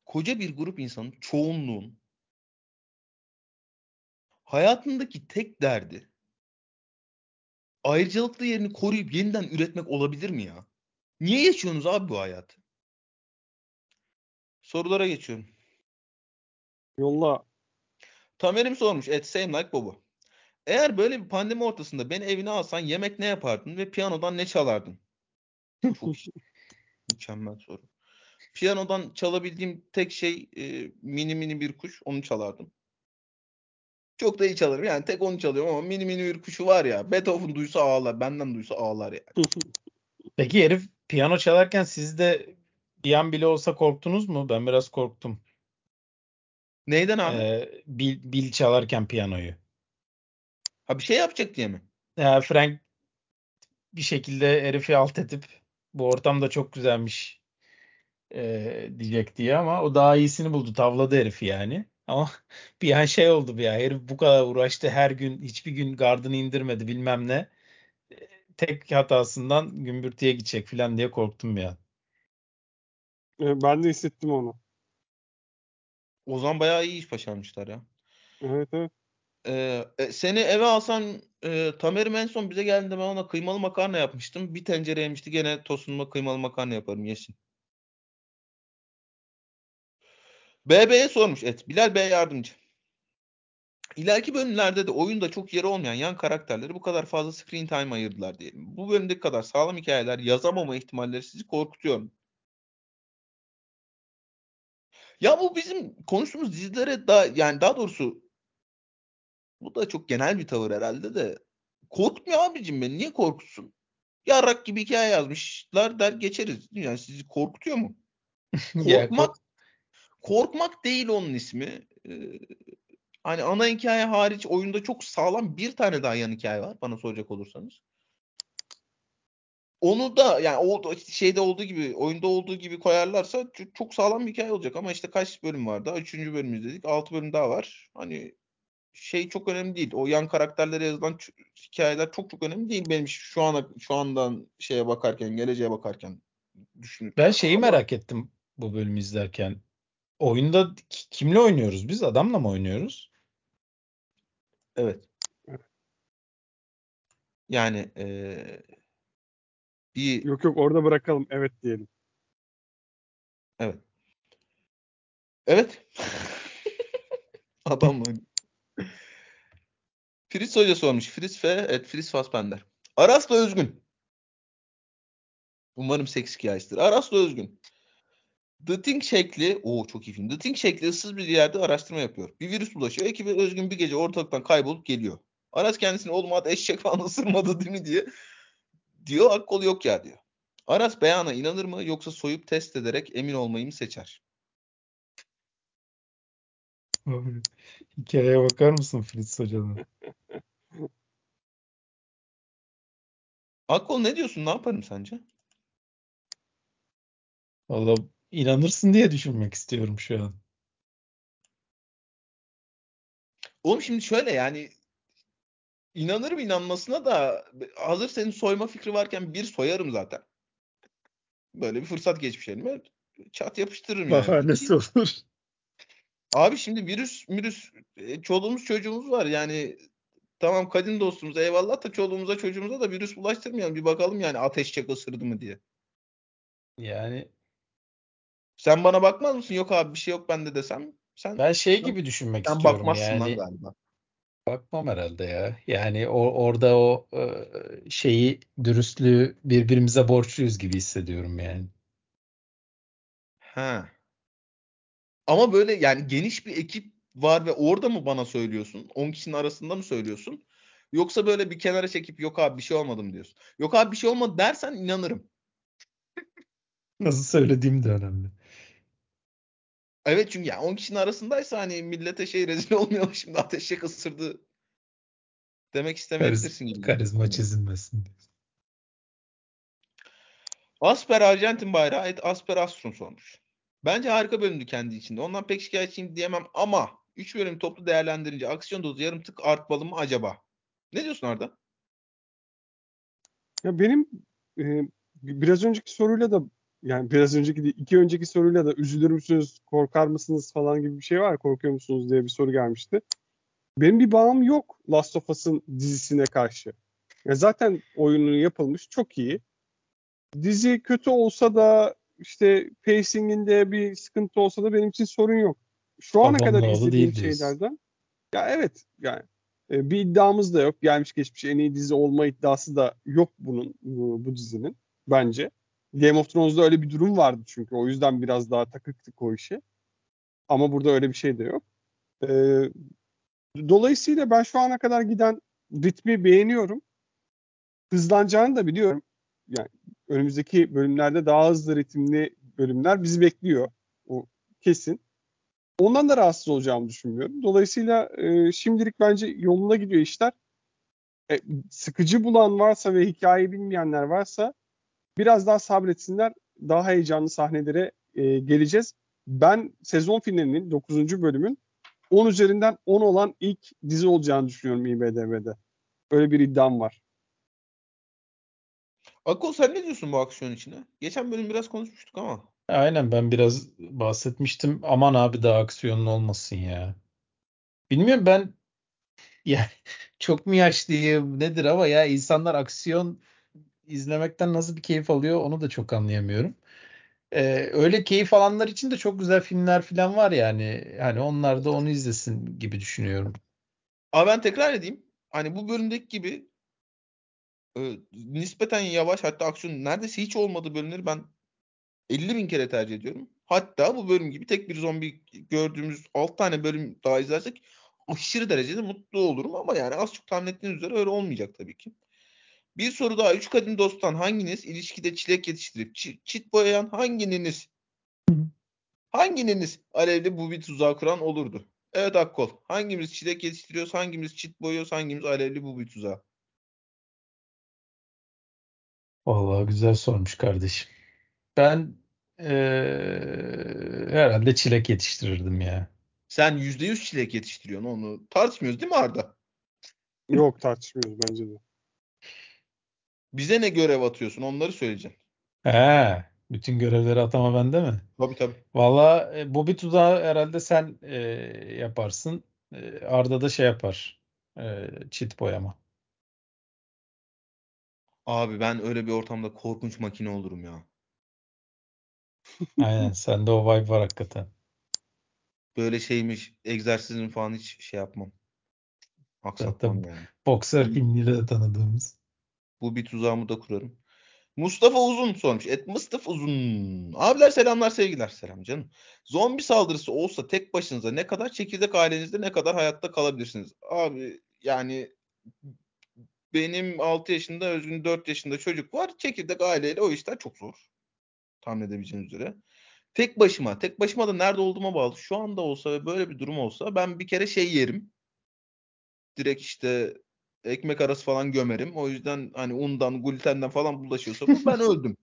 koca bir grup insanın çoğunluğun hayatındaki tek derdi ayrıcalıklı yerini koruyup yeniden üretmek olabilir mi ya? Niye yaşıyorsunuz abi bu hayatı? Sorulara geçiyorum. Yolla. Tamer'im sormuş. Et same like Bobo. Eğer böyle bir pandemi ortasında beni evine alsan yemek ne yapardın ve piyanodan ne çalardın? Çok mükemmel soru. Piyanodan çalabildiğim tek şey e, mini mini bir kuş. Onu çalardım. Çok da iyi çalarım. Yani tek onu çalıyorum ama mini mini bir kuşu var ya. Beethoven duysa ağlar. Benden duysa ağlar yani. Peki herif piyano çalarken siz de bir an bile olsa korktunuz mu? Ben biraz korktum. Neyden abi? Ee, bil, bil çalarken piyanoyu. Ha bir şey yapacak diye mi? Ya Frank bir şekilde herifi alt edip bu ortam da çok güzelmiş e, diyecek diye ama o daha iyisini buldu. Tavladı herifi yani. Ama bir an şey oldu bir ya. Herif bu kadar uğraştı her gün hiçbir gün gardını indirmedi bilmem ne. Tek hatasından gümbürtüye gidecek falan diye korktum ya. E, Ben de hissettim onu. Ozan bayağı iyi iş başarmışlar ya. Evet evet. Ee, seni eve alsan e, Tamer'im en son bize geldiğinde ben ona kıymalı makarna yapmıştım. Bir tencere yemişti. Gene tosunuma kıymalı makarna yaparım yesin. BB'ye sormuş et. Bilal Bey yardımcı. İleriki bölümlerde de oyunda çok yeri olmayan yan karakterleri bu kadar fazla screen time ayırdılar diyelim. Bu bölümdeki kadar sağlam hikayeler yazamama ihtimalleri sizi korkutuyor mu? Ya bu bizim konuştuğumuz dizilere daha yani daha doğrusu bu da çok genel bir tavır herhalde de korkutmuyor abicim beni. Niye korkutsun? Yarrak gibi hikaye yazmışlar der geçeriz. Yani sizi korkutuyor mu? Korkmak korkmak değil onun ismi. Ee, hani ana hikaye hariç oyunda çok sağlam bir tane daha yan hikaye var bana soracak olursanız. Onu da yani o şeyde olduğu gibi oyunda olduğu gibi koyarlarsa çok sağlam bir hikaye olacak ama işte kaç bölüm var daha? Üçüncü bölüm izledik. Altı bölüm daha var. Hani şey çok önemli değil. O yan karakterlere yazılan hikayeler çok çok önemli değil benim şu ana şu andan şeye bakarken, geleceğe bakarken düşünürken. Ben şeyi ama... merak ettim bu bölümü izlerken. Oyunda kimle oynuyoruz biz? Adamla mı oynuyoruz? Evet. Yani ee, bir Yok yok orada bırakalım. Evet diyelim. evet. Evet. Adam mı? Fritz Hoca sormuş. Fritz F. Evet Fritz Fassbender. Aras'la Özgün. Umarım seks hikayesidir. Aras'la Özgün. The Thing şekli, o çok iyi film. The Thing şekli ıssız bir yerde araştırma yapıyor. Bir virüs bulaşıyor. Ekibi Özgün bir gece ortalıktan kaybolup geliyor. Aras kendisini oğlum at eşek falan ısırmadı değil mi diye. Diyor akkol yok ya diyor. Aras beyana inanır mı yoksa soyup test ederek emin olmayı mı seçer? Hikayeye bakar mısın Fritz Hoca'nın? Akkol ne diyorsun? Ne yaparım sence? Valla inanırsın diye düşünmek istiyorum şu an. Oğlum şimdi şöyle yani inanırım inanmasına da hazır senin soyma fikri varken bir soyarım zaten. Böyle bir fırsat geçmiş elime. Çat yapıştırırım yani. Bahanesi olur. Abi şimdi virüs virüs e, çoluğumuz çocuğumuz var yani tamam kadın dostumuz eyvallah da çoluğumuza çocuğumuza da virüs bulaştırmayalım bir bakalım yani ateş çek ısırdı mı diye. Yani Sen bana bakmaz mısın yok abi bir şey yok bende desem sen ben şey gibi düşünmek sen istiyorum bakmazsın lan yani galiba. bakmam herhalde ya. Yani o, orada o e, şeyi dürüstlüğü birbirimize borçluyuz gibi hissediyorum yani. Ha. Ama böyle yani geniş bir ekip var ve orada mı bana söylüyorsun? 10 kişinin arasında mı söylüyorsun? Yoksa böyle bir kenara çekip yok abi bir şey olmadı mı diyorsun? Yok abi bir şey olmadı dersen inanırım. Nasıl söylediğim de önemli. Evet çünkü yani 10 kişinin arasındaysa hani millete şey rezil olmayalım şimdi ateş çek ısırdı demek istemeyebilirsin gibi. karizma çizilmesin. Asper Arjantin bayrağı et Asper Astron sormuş. Bence harika bölümdü kendi içinde. Ondan pek şikayetçiyim diyemem ama 3 bölüm toplu değerlendirince aksiyon dozu yarım tık artmalı mı acaba? Ne diyorsun Arda? Ya benim e, biraz önceki soruyla da yani biraz önceki iki önceki soruyla da üzülür müsünüz, korkar mısınız falan gibi bir şey var. Korkuyor musunuz diye bir soru gelmişti. Benim bir bağım yok Last of Us'ın dizisine karşı. Ya zaten oyunun yapılmış çok iyi. Dizi kötü olsa da işte pacing'inde bir sıkıntı olsa da benim için sorun yok. Şu ana Babamın kadar izlediğim şeylerden ya evet yani e, bir iddiamız da yok. Gelmiş geçmiş en iyi dizi olma iddiası da yok bunun bu, bu dizinin bence. Game of Thrones'da öyle bir durum vardı çünkü o yüzden biraz daha takıktık o işi. Ama burada öyle bir şey de yok. E, dolayısıyla ben şu ana kadar giden ritmi beğeniyorum. Hızlanacağını da biliyorum. Yani önümüzdeki bölümlerde daha hızlı ritimli bölümler bizi bekliyor. O kesin. Ondan da rahatsız olacağımı düşünmüyorum. Dolayısıyla e, şimdilik bence yoluna gidiyor işler. E, sıkıcı bulan varsa ve hikayeyi bilmeyenler varsa biraz daha sabretsinler. Daha heyecanlı sahnelere e, geleceğiz. Ben sezon finalinin 9. bölümün 10 üzerinden 10 olan ilk dizi olacağını düşünüyorum IMDb'de. Öyle bir iddiam var. Akol sen ne diyorsun bu aksiyon içine? Geçen bölüm biraz konuşmuştuk ama. Aynen ben biraz bahsetmiştim. Aman abi daha aksiyonun olmasın ya. Bilmiyorum ben ya çok mu yaşlıyım nedir ama ya insanlar aksiyon izlemekten nasıl bir keyif alıyor onu da çok anlayamıyorum. Ee, öyle keyif alanlar için de çok güzel filmler falan var yani. Yani onlar da onu izlesin gibi düşünüyorum. Ama ben tekrar edeyim. Hani bu bölümdeki gibi e, nispeten yavaş hatta aksiyon neredeyse hiç olmadığı bölümleri ben 50 bin kere tercih ediyorum. Hatta bu bölüm gibi tek bir zombi gördüğümüz 6 tane bölüm daha izlersek aşırı derecede mutlu olurum ama yani az çok tahmin ettiğiniz üzere öyle olmayacak tabii ki. Bir soru daha. Üç kadın dosttan hanginiz ilişkide çilek yetiştirip çi- çit boyayan hanginiz? Hanginiz alevli bu bir tuzağı kuran olurdu? Evet Akkol. Hangimiz çilek yetiştiriyoruz, hangimiz çit boyuyoruz, hangimiz alevli bu bir tuzağı? Vallahi güzel sormuş kardeşim. Ben eee, herhalde çilek yetiştirirdim ya. Sen %100 çilek yetiştiriyorsun onu. Tartışmıyoruz değil mi Arda? Yok tartışmıyoruz bence de. Bize ne görev atıyorsun onları söyleyeceksin. He, bütün görevleri atama bende mi? Tabii tabii. Valla e, Bobby tuzağı herhalde sen e, yaparsın. E, Arda da şey yapar. E, çit boyama. Abi ben öyle bir ortamda korkunç makine olurum ya. Aynen sende o vibe var hakikaten. Böyle şeymiş egzersizin falan hiç şey yapmam. Aksatmam yani. boksör de tanıdığımız. Bu bir tuzağımı da kurarım. Mustafa Uzun sormuş. Et Mustafa Uzun. Abiler selamlar sevgiler. Selam canım. Zombi saldırısı olsa tek başınıza ne kadar çekirdek ailenizde ne kadar hayatta kalabilirsiniz? Abi yani benim 6 yaşında Özgün 4 yaşında çocuk var. Çekirdek aileyle o işler çok zor. Tahmin edebileceğiniz üzere. Tek başıma. Tek başıma da nerede olduğuma bağlı. Şu anda olsa ve böyle bir durum olsa ben bir kere şey yerim. Direkt işte ekmek arası falan gömerim. O yüzden hani undan, glutenden falan bulaşıyorsa bu ben öldüm.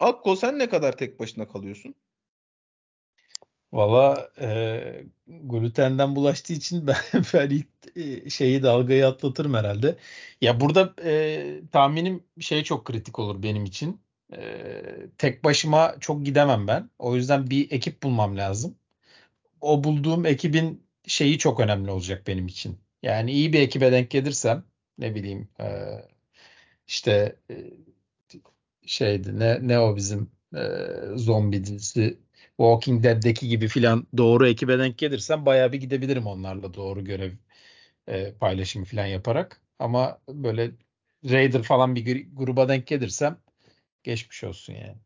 Akko sen ne kadar tek başına kalıyorsun? Valla e, glutenden bulaştığı için ben, ben ilk e, şeyi dalgayı atlatırım herhalde. Ya burada e, tahminim şey çok kritik olur benim için. E, tek başıma çok gidemem ben. O yüzden bir ekip bulmam lazım. O bulduğum ekibin şeyi çok önemli olacak benim için. Yani iyi bir ekibe denk gelirsem ne bileyim e, işte e, şeydi ne ne o bizim e, zombi dizisi Walking Dead'deki gibi filan doğru ekibe denk gelirsem bayağı bir gidebilirim onlarla doğru görev e, paylaşımı filan yaparak. Ama böyle Raider falan bir gr- gruba denk gelirsem geçmiş olsun yani.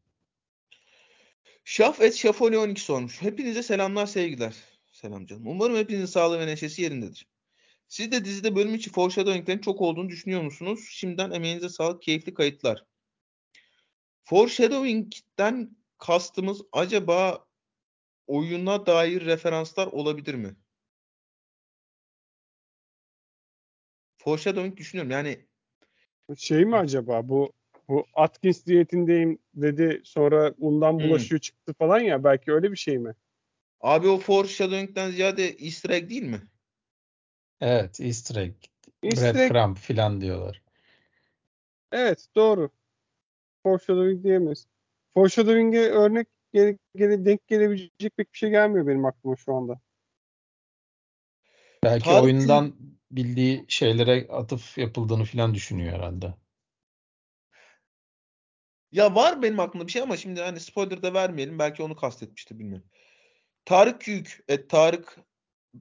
Şaf et Şafoni 12 sormuş. Hepinize selamlar sevgiler. Selam canım. Umarım hepinizin sağlığı ve neşesi yerindedir. Siz de dizide bölüm içi foreshadowing'lerin çok olduğunu düşünüyor musunuz? Şimdiden emeğinize sağlık, keyifli kayıtlar. Foreshadowing'den kastımız acaba oyuna dair referanslar olabilir mi? Foreshadowing düşünüyorum. Yani Şey mi acaba bu bu Atkins diyetindeyim dedi sonra undan Hmm. bulaşıyor çıktı falan ya belki öyle bir şey mi? abi o foreshadowing'den ziyade easter egg değil mi? Evet Easter egg, Easter egg- breadcrumb filan diyorlar. Evet doğru. Foreshadowing diyemeyiz. Foreshadowing'e örnek gele, gele- denk gelebilecek pek bir şey gelmiyor benim aklıma şu anda. Belki Tarık oyundan bildiği şeylere atıf yapıldığını filan düşünüyor herhalde. Ya var benim aklımda bir şey ama şimdi hani spoiler da vermeyelim. Belki onu kastetmişti bilmiyorum. Tarık Küyük. E, Tarık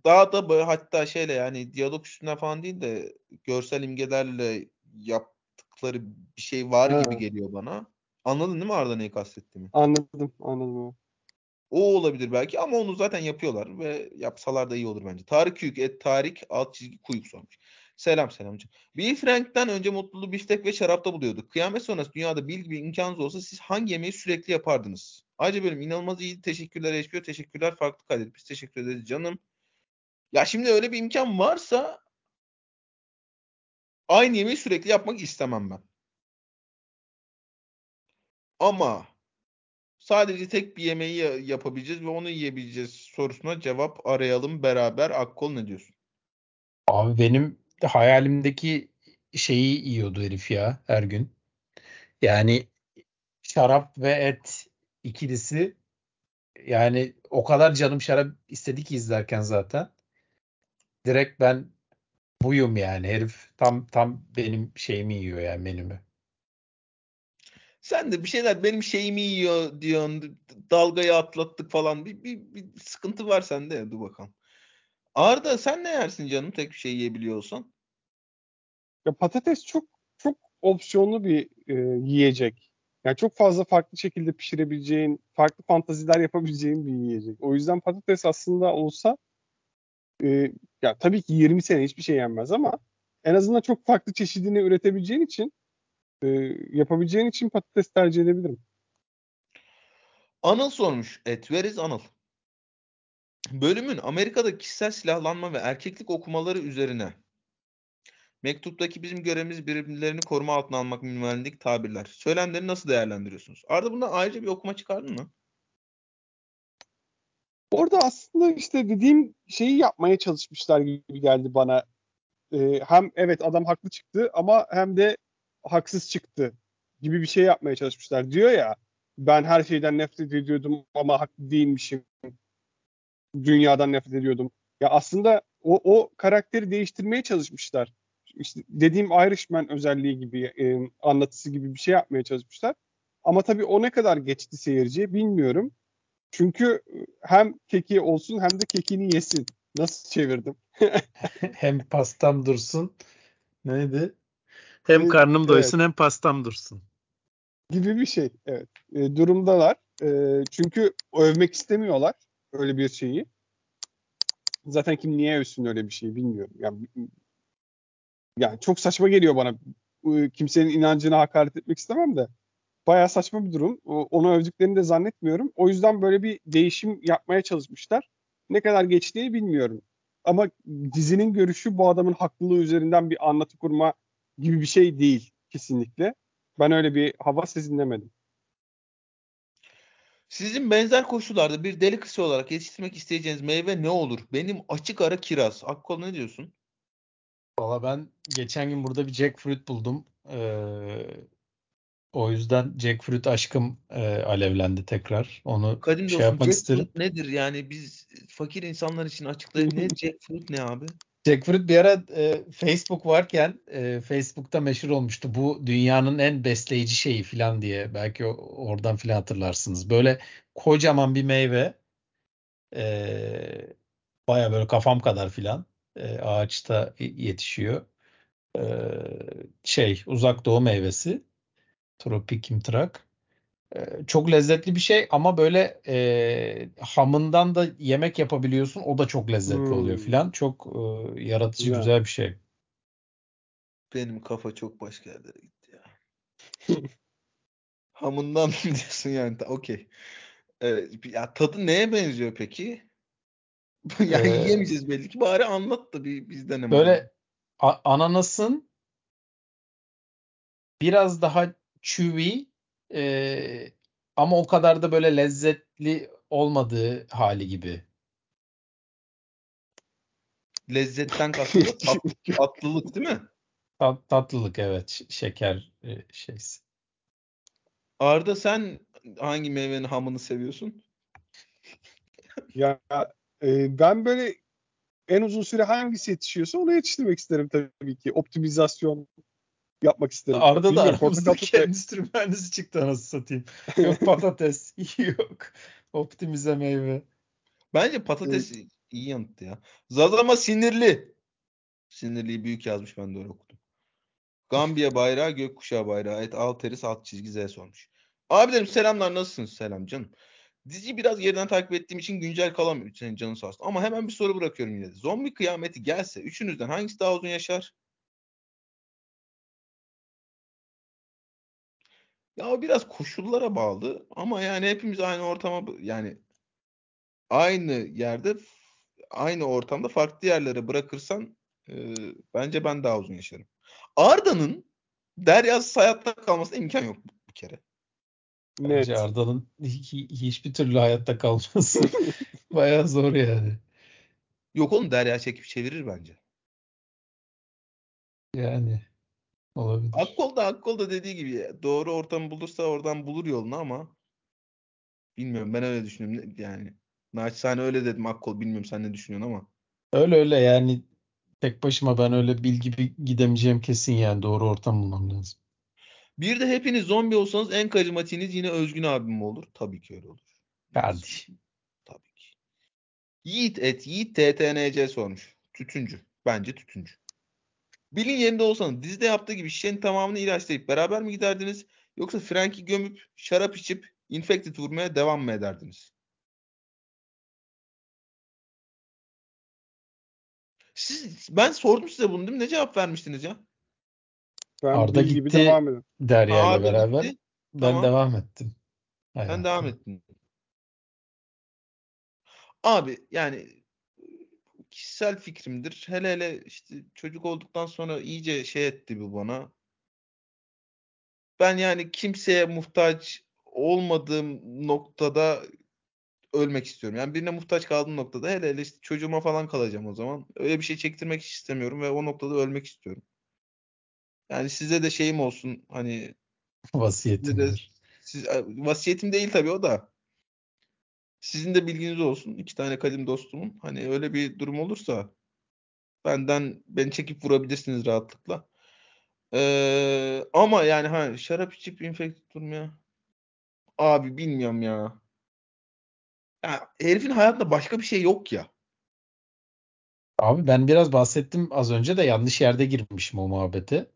daha da böyle hatta şeyle yani diyalog üstüne falan değil de görsel imgelerle yaptıkları bir şey var Ha. gibi geliyor bana. Anladın değil mi Arda neyi kastettiğimi? Anladım, anladım. O olabilir belki ama onu zaten yapıyorlar ve yapsalar da iyi olur bence. Tarık Küyük et Tarık alt çizgi Kuyuk sormuş. Selam selamcığım. Bill Frank'ten önce mutluluğu biftek ve şarapta buluyorduk. Kıyamet sonrası dünyada Bill gibi imkanınız olsa siz hangi yemeği sürekli yapardınız? Ayrıca bölüm inanılmaz iyi. Teşekkürler HBO. Teşekkürler farklı kaydet. Biz teşekkür ederiz canım. Ya şimdi öyle bir imkan varsa aynı yemeği sürekli yapmak istemem ben. Ama sadece tek bir yemeği ya- yapabileceğiz ve onu yiyebileceğiz sorusuna cevap arayalım beraber. Akkol ne diyorsun? Abi benim de hayalimdeki şeyi yiyordu herif ya her gün. Yani şarap ve et ikilisi yani o kadar canım şarap istedi ki izlerken zaten. Direkt ben buyum yani herif tam tam benim şeyimi yiyor yani menümü. Sen de bir şeyler benim şeyimi yiyor diyorsun. Dalgayı atlattık falan. Bir, bir, bir sıkıntı var sende. Dur bakalım. Arda sen ne yersin canım tek bir şey yiyebiliyorsan? Ya patates çok çok opsiyonlu bir e, yiyecek. Yani çok fazla farklı şekilde pişirebileceğin, farklı fantaziler yapabileceğin bir yiyecek. O yüzden patates aslında olsa e, ya tabii ki 20 sene hiçbir şey yenmez ama en azından çok farklı çeşidini üretebileceğin için e, yapabileceğin için patates tercih edebilirim. Anıl sormuş. Et where is Anıl? Bölümün Amerika'da kişisel silahlanma ve erkeklik okumaları üzerine. Mektuptaki bizim görevimiz birbirlerini koruma altına almak minvalindeki tabirler. Söylemleri nasıl değerlendiriyorsunuz? Arda bundan ayrıca bir okuma çıkardın mı? Orada aslında işte dediğim şeyi yapmaya çalışmışlar gibi geldi bana. Ee, hem evet adam haklı çıktı ama hem de haksız çıktı gibi bir şey yapmaya çalışmışlar. Diyor ya ben her şeyden nefret ediyordum ama haklı değilmişim. Dünyadan nefret ediyordum. Ya aslında o, o karakteri değiştirmeye çalışmışlar. işte dediğim Irishman özelliği gibi e, anlatısı gibi bir şey yapmaya çalışmışlar. Ama tabii o ne kadar geçti seyirciye bilmiyorum. Çünkü hem keki olsun hem de kekini yesin. Nasıl çevirdim? hem pastam dursun. Neydi? Hem karnım doysun evet. hem pastam dursun. Gibi bir şey. Evet. E, durumdalar. E, çünkü övmek istemiyorlar öyle bir şeyi. Zaten kim niye övsün öyle bir şeyi bilmiyorum. Yani, yani çok saçma geliyor bana. Kimsenin inancına hakaret etmek istemem de. Bayağı saçma bir durum. Onu övdüklerini de zannetmiyorum. O yüzden böyle bir değişim yapmaya çalışmışlar. Ne kadar geçtiğini bilmiyorum. Ama dizinin görüşü bu adamın haklılığı üzerinden bir anlatı kurma gibi bir şey değil kesinlikle. Ben öyle bir hava sezinlemedim. Sizin benzer koşullarda bir deli kısa olarak yetiştirmek isteyeceğiniz meyve ne olur? Benim açık ara kiraz. Akkol ne diyorsun? Valla ben geçen gün burada bir jackfruit buldum. Ee, o yüzden jackfruit aşkım e, alevlendi tekrar. Onu Kadim şey dostum, yapmak isterim. nedir? Yani biz fakir insanlar için açıklayın. ne jackfruit ne abi? Jackfruit bir ara e, Facebook varken e, Facebook'ta meşhur olmuştu. Bu dünyanın en besleyici şeyi falan diye. Belki oradan falan hatırlarsınız. Böyle kocaman bir meyve. E, Baya böyle kafam kadar filan. E, ağaçta yetişiyor. E, şey uzak doğu meyvesi. Tropik imtrak. E, çok lezzetli bir şey ama böyle e, hamından da yemek yapabiliyorsun. O da çok lezzetli hmm. oluyor filan. Çok e, yaratıcı güzel. güzel bir şey. Benim kafa çok başka yerlere gitti ya. Hamından diyorsun yani. Okey. Evet, ya tadı neye benziyor peki? yani ee, yiyemeyeceğiz belli ki. Bari anlat da bir bizden hemen. Böyle ananasın biraz daha chewy e, ama o kadar da böyle lezzetli olmadığı hali gibi. Lezzetten kastım tat, tatlılık değil mi? Tat, tatlılık evet. Şeker e, şeysi. Arda sen hangi meyvenin hamını seviyorsun? Ya e, ben böyle en uzun süre hangisi yetişiyorsa onu yetiştirmek isterim tabii ki. Optimizasyon yapmak isterim. Arda da aramızdaki endüstri mühendisi çıktı anasını satayım. Yok patates, yok optimize meyve. Bence patates evet. iyi yanıttı ya. Zazama sinirli. Sinirliyi büyük yazmış ben de öyle okudum. Gambiya bayrağı, gökkuşağı bayrağı. Et alt teris alt çizgi Z sormuş. Abilerim selamlar nasılsınız? Selam canım. Diziyi biraz geriden takip ettiğim için güncel kalamıyorum. Senin canın sağ olsun. Ama hemen bir soru bırakıyorum yine de. Zombi kıyameti gelse üçünüzden hangisi daha uzun yaşar? Ya o biraz koşullara bağlı ama yani hepimiz aynı ortama yani aynı yerde aynı ortamda farklı yerlere bırakırsan e, bence ben daha uzun yaşarım. Arda'nın Derya'sız hayatta kalmasına imkan yok bir kere. Bence evet. Arda'nın hiçbir türlü hayatta kalması bayağı zor yani. Yok oğlum Derya çekip çevirir bence. Yani olabilir. Akkol da Akkol da dediği gibi doğru ortamı bulursa oradan bulur yolunu ama bilmiyorum ben öyle düşünüyorum yani. Naçizane öyle dedim Akkol bilmiyorum sen ne düşünüyorsun ama. Öyle öyle yani tek başıma ben öyle bilgi gidemeyeceğim kesin yani doğru ortam bulmam lazım. Bir de hepiniz zombi olsanız en karizmatiğiniz yine Özgün abim olur? Tabii ki öyle olur. Kardeşim. Tabii ki. Yiğit et Yiğit TTNC sormuş. Tütüncü. Bence tütüncü. Bilin yerinde olsanız dizide yaptığı gibi şişenin tamamını ilaçlayıp beraber mi giderdiniz? Yoksa Frank'i gömüp şarap içip infected vurmaya devam mı ederdiniz? Siz, ben sordum size bunu değil mi? Ne cevap vermiştiniz ya? Ben Arda gitti gibi devam edin. Derya ile beraber. Gitti. Ben tamam. devam ettim. Hayatım. Sen devam ettin. Abi yani kişisel fikrimdir. Hele hele işte çocuk olduktan sonra iyice şey etti bu bana. Ben yani kimseye muhtaç olmadığım noktada ölmek istiyorum. Yani birine muhtaç kaldığım noktada hele hele işte çocuğuma falan kalacağım o zaman. Öyle bir şey çektirmek hiç istemiyorum ve o noktada ölmek istiyorum. Yani size de şeyim olsun hani vasiyetim de, siz, vasiyetim değil tabii o da. Sizin de bilginiz olsun. İki tane kadim dostumun. Hani öyle bir durum olursa Benden beni çekip vurabilirsiniz rahatlıkla. Ee, ama yani ha şarap içip infekte durmaya. Abi bilmiyorum ya. Ya herifin hayatında başka bir şey yok ya. Abi ben biraz bahsettim az önce de yanlış yerde girmişim o muhabbete.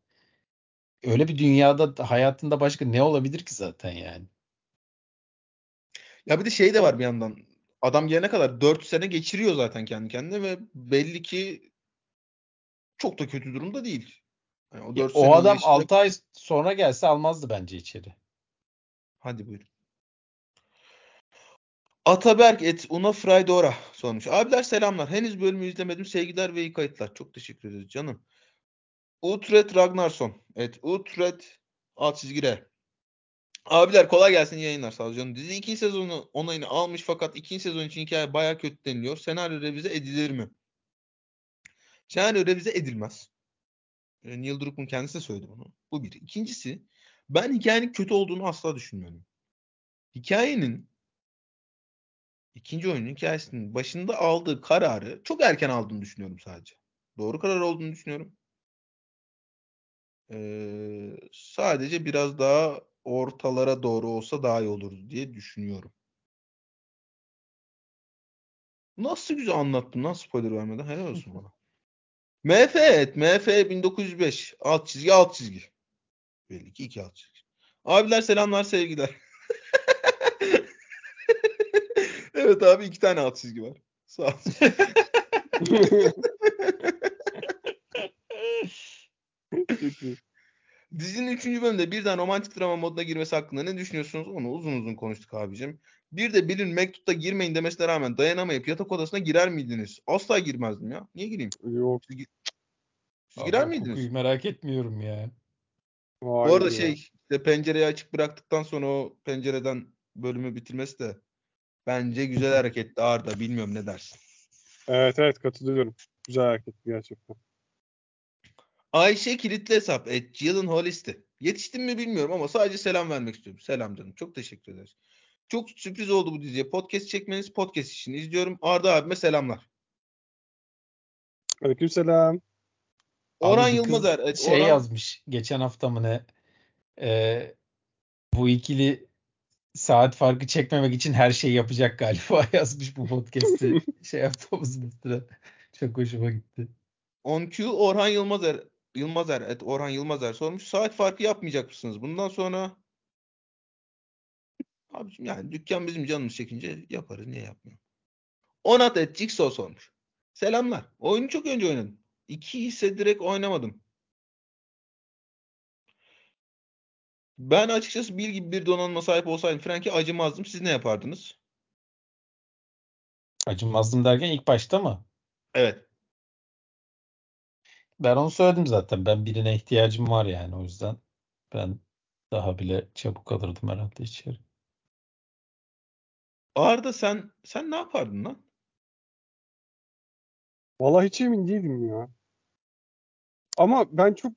Öyle bir dünyada hayatında başka ne olabilir ki zaten yani? Ya bir de şey de var bir yandan. Adam gelene kadar 4 sene geçiriyor zaten kendi kendine ve belli ki çok da kötü durumda değil. Yani o, Ya, 4 o adam geçirmek- 6 ay sonra gelse almazdı bence içeri. Hadi buyurun. Ataberk et Una Fraydora sormuş. Abiler selamlar. Henüz bölümü izlemedim. Sevgiler ve iyi kayıtlar. Çok teşekkür ederiz canım. Utrecht Ragnarsson. Et Utrecht alt çizgi R. Abiler kolay gelsin yayınlar sağ canım. Dizi ikinci sezonu onayını almış fakat ikinci sezon için hikaye baya kötü deniliyor. Senaryo revize edilir mi? Senaryo revize edilmez. E, Neil Druckmann kendisi de söyledi bunu. Bu bir. İkincisi ben hikayenin kötü olduğunu asla düşünmüyorum. Hikayenin ikinci oyunun hikayesinin başında aldığı kararı çok erken aldığını düşünüyorum sadece. Doğru karar olduğunu düşünüyorum. Ee, sadece biraz daha ortalara doğru olsa daha iyi olurdu diye düşünüyorum. Nasıl güzel anlattım lan spoiler vermeden. Helal olsun bana. MF evet. MF 1905. Alt çizgi alt çizgi. Belli ki iki alt çizgi. Abiler selamlar sevgiler. evet abi iki tane alt çizgi var. Sağ ol. Çok iyi. Dizinin 3. bölümde birden romantik drama moduna girmesi hakkında ne düşünüyorsunuz? Onu uzun uzun konuştuk abicim. Bir de Bill'in mektupta girmeyin demesine rağmen dayanamayıp yatak odasına girer miydiniz? Asla girmezdim ya. Niye gireyim? Yok. Siz, siz Abi girer miydiniz? merak etmiyorum ya. Bu hayır arada ya. şey işte pencereyi açık bıraktıktan sonra o pencereden bölümü bitirmesi de bence güzel hareketti Arda. Bilmiyorum ne dersin. Evet evet katılıyorum. Güzel hareket gerçekten. Ayşe kilitli hesap. Et Jillian Hollisti. Yetiştim mi bilmiyorum ama sadece selam vermek istiyorum. Selam canım. Çok teşekkür ederiz. Çok sürpriz oldu bu diziye. Podcast çekmeniz podcast için izliyorum. Arda abime selamlar. Aleykümselam. Orhan Abi Yılmazer. Evet, şey Orhan- yazmış geçen hafta mı ne? Ee, bu ikili saat farkı çekmemek için her şeyi yapacak galiba yazmış bu podcast'i şey yaptığımız bir süre. Çok hoşuma gitti. On Q Orhan Yılmazer. Yılmazer. Evet, Orhan Yılmazer sormuş. Saat farkı yapmayacak mısınız? Bundan sonra Abicim yani dükkan bizim canımız çekince yaparız. Niye yapmıyor? Onat et Jigsaw sormuş. Selamlar. Oyunu çok önce oynadım. İki ise direkt oynamadım. Ben açıkçası Bill gibi bir donanıma sahip olsaydım Frank'e acımazdım. Siz ne yapardınız? Acımazdım derken ilk başta mı? Evet. Ben onu söyledim zaten. Ben birine ihtiyacım var yani o yüzden ben daha bile çabuk alırdım herhalde içeri. Arda sen sen ne yapardın lan? Vallahi hiç emin değilim ya. Ama ben çok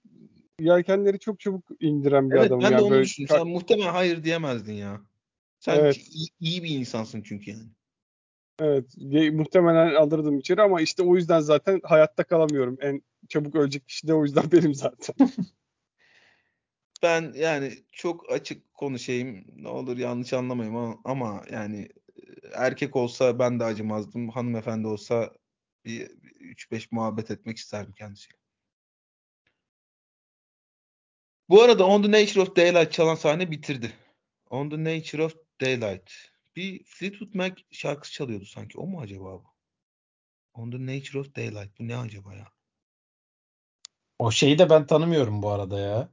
yelkenleri çok çabuk indiren bir Evet adamım. ben de yani onu böyle düşündüm. Sen muhtemelen hayır diyemezdin ya. Sen Evet. iyi, iyi bir insansın çünkü yani. Evet, muhtemelen alırdım içeri ama işte o yüzden zaten hayatta kalamıyorum. En çabuk ölecek kişi de o yüzden benim zaten. Ben yani çok açık konuşayım. Ne olur yanlış anlamayın ama, ama yani e, erkek olsa ben de acımazdım. Hanımefendi olsa bir 3-5 muhabbet etmek isterdim kendisiyle. Bu arada On the Nature of Daylight çalan sahne bitirdi. On the Nature of Daylight. Bir Fleetwood Mac şarkısı çalıyordu sanki. O mu acaba bu? On the Nature of Daylight. Bu ne acaba ya? O şeyi de ben tanımıyorum bu arada ya.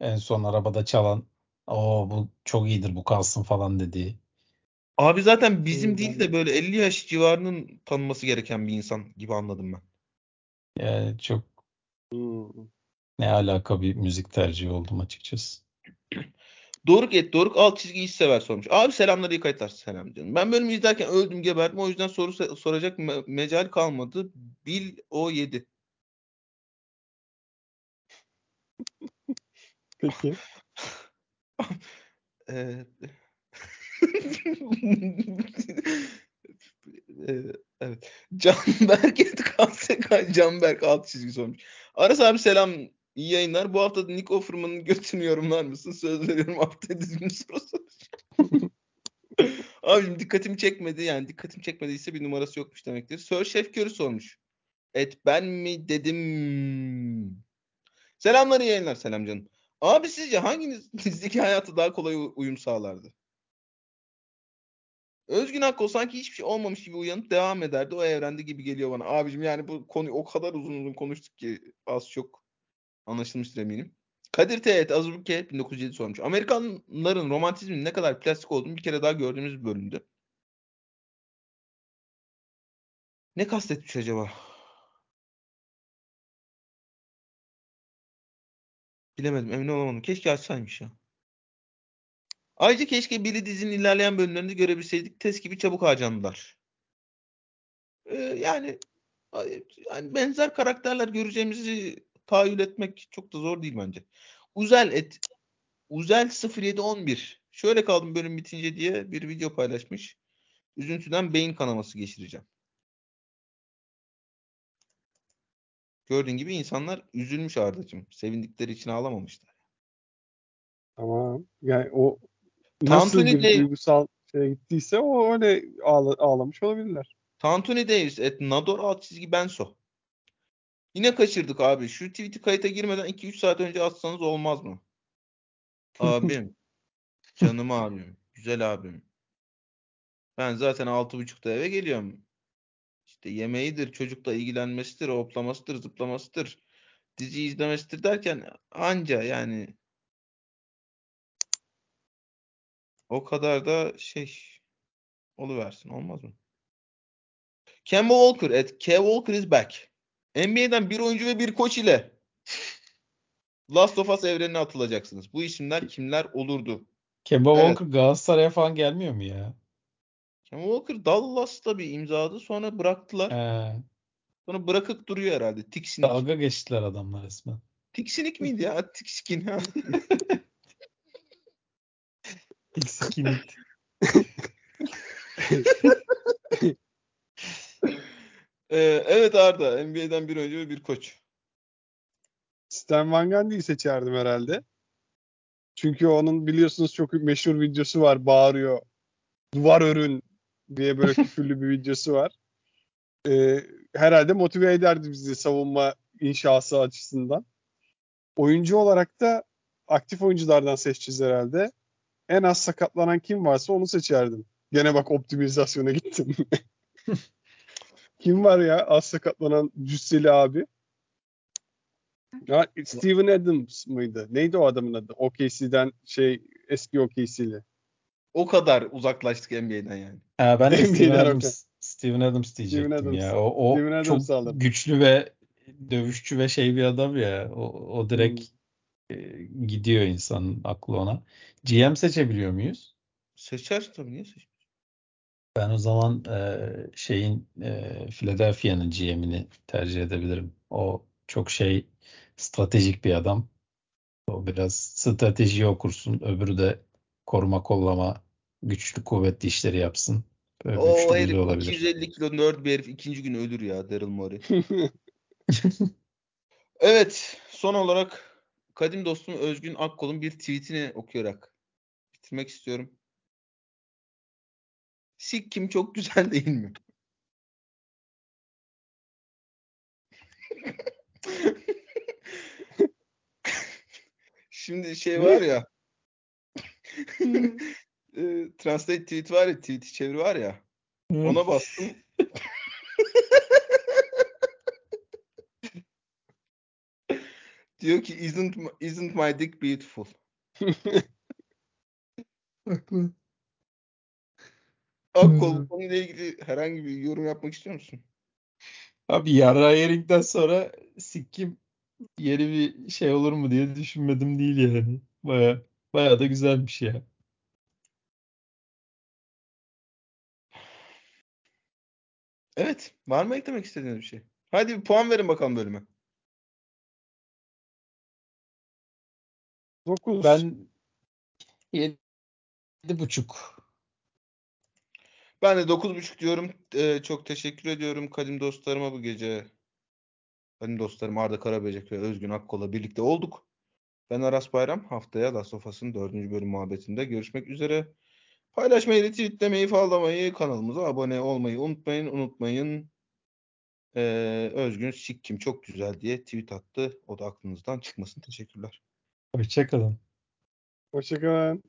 En son arabada çalan. O bu çok iyidir bu kalsın falan dediği. Abi zaten bizim değil de böyle 50 yaş civarının tanınması gereken bir insan gibi anladım ben. Yani çok Hmm. ne alaka bir müzik tercihi oldum açıkçası. Doruk et Doruk alt çizgi hiç sever sormuş. Abi selamlar iyi kayıtlar selam canım. Ben bölümü izlerken öldüm geberdim o yüzden soru so- soracak me- mecal kalmadı. Bil o 7. Peki. Evet. Canberk et KSK Canberk alt çizgi sormuş. Aras abi selam. İyi yayınlar. Bu hafta Nick Offerman'ın götünü yorumlar mısın? Söz veriyorum haftaya düzgün soru soracağım. Abicim dikkatimi çekmedi. Yani dikkatimi çekmediyse bir numarası yokmuş demektir. Sir Chef Curry sormuş. Et ben mi dedim. Selamlar iyi yayınlar. Selam canım. Abi sizce hanginiz dizdeki hayatı daha kolay uyum sağlardı? Özgün Akko sanki hiçbir şey olmamış gibi uyanıp devam ederdi. O evrende gibi geliyor bana. Abicim yani bu konuyu o kadar uzun uzun konuştuk ki az çok anlaşılmıştır eminim. Kadir Teğet Azubuke 1907 sormuş. Amerikanların romantizmin ne kadar plastik olduğunu bir kere daha gördüğümüz bir bölümdü. Ne kastetmiş acaba? Bilemedim emin olamadım. Keşke açsaymış ya. Ayrıca keşke Billy dizinin ilerleyen bölümlerinde görebilseydik. Test gibi çabuk harcandılar. Ee, yani yani benzer karakterler göreceğimizi tahayyül etmek çok da zor değil bence. Uzel et Uzel 0711 şöyle kaldım bölüm bitince diye bir video paylaşmış. Üzüntüden beyin kanaması geçireceğim. Gördüğün gibi insanlar üzülmüş Arda'cığım. Sevindikleri için ağlamamışlar. Tamam. Yani o nasıl Tantuni bir de- duygusal şeye gittiyse o öyle ağla- ağlamış olabilirler. Tantuni Davis et Nador alt çizgi Benso. Yine kaçırdık abi. Şu tweet'i kayıta girmeden 2-3 saat önce atsanız olmaz mı? Abim. Canım abim. Güzel abim. Ben zaten 6.30'da eve geliyorum. İşte yemeğidir, çocukla ilgilenmesidir, hoplamasıdır, zıplamasıdır. Dizi izlemesidir derken anca yani o kadar da şey oluversin. Olmaz mı? Kemba Walker at Kev Walker is back. NBA'den bir oyuncu ve bir koç ile Last of Us evrenine atılacaksınız. Bu isimler kimler olurdu? Kemba Evet. Walker Galatasaray'a falan gelmiyor mu ya? Kemba Walker Dallas'ta bir imzadı. Sonra bıraktılar. He, Sonra bırakıp duruyor herhalde. Tiksinik. dalga geçtiler adamlar resmen. Tiksinik miydi ya? Tikskin ha. Tikskinit. Ee, evet Arda. NBA'den bir oyuncu ve bir koç. Stan Van Gundy'yi seçerdim herhalde. Çünkü onun biliyorsunuz çok meşhur videosu var. Bağırıyor. Duvar örün diye böyle küfürlü bir videosu var. Ee, herhalde motive ederdi bizi savunma inşası açısından. Oyuncu olarak da aktif oyunculardan seçeceğiz herhalde. En az sakatlanan kim varsa onu seçerdim. Gene bak optimizasyona gittim. kim var ya az sakatlanan cüsseli abi? Ya, Steven Adams mıydı? Neydi o adamın adı? OKC'den şey eski OKC'li. O kadar uzaklaştık NBA'den yani. Ha, ben de Steven Adams, Steven Adams diyecektim Steven Adams. ya. O, o Steven Adams'ı çok alırım. güçlü ve dövüşçü ve şey bir adam ya. O, o direkt Hmm. e, gidiyor insanın aklı ona. GM seçebiliyor muyuz? Seçer tabii. Niye seçer? Ben o zaman e, şeyin e, Philadelphia'nın GM'ini tercih edebilirim. O çok şey stratejik bir adam. O biraz strateji okursun. Öbürü de koruma kollama güçlü kuvvetli işleri yapsın. Böyle O güçlü herif olabilir. 250 kilo nerd bir herif. ikinci gün ölür ya Daryl Morey. Evet. Son olarak kadim dostum Özgün Akkol'un bir tweetini okuyarak bitirmek istiyorum. Sik kim çok güzel değil mi? Şimdi şey var ya e, translate tweet var ya tweet çeviri var ya ona bastım. Diyor ki isn't my- isn't my dick beautiful? Haklı. Akkol Hmm. bu konuyla ilgili herhangi bir yorum yapmak istiyor musun? Abi Yara Yering'den sonra Sikkim yeni bir şey olur mu diye düşünmedim değil yani. Baya baya da güzelmiş ya. Evet. Var mı eklemek istediğiniz bir şey? Hadi bir puan verin bakalım bölüme. 9. Ben yedi buçuk. Ben de 9.5 diyorum. Ee, çok teşekkür ediyorum kadim dostlarıma bu gece. Kadim dostlarım Arda Karaböcek ve Özgün Akkol'la birlikte olduk. Ben Aras Bayram. Haftaya Last of Us'ın 4. bölüm muhabbetinde görüşmek üzere. Paylaşmayı, retweetlemeyi, fallamayı, kanalımıza abone olmayı unutmayın. Unutmayın. Ee, Özgün Sikkim çok güzel diye tweet attı. O da aklınızdan çıkmasın. Teşekkürler. Hoşçakalın. Hoşçakalın.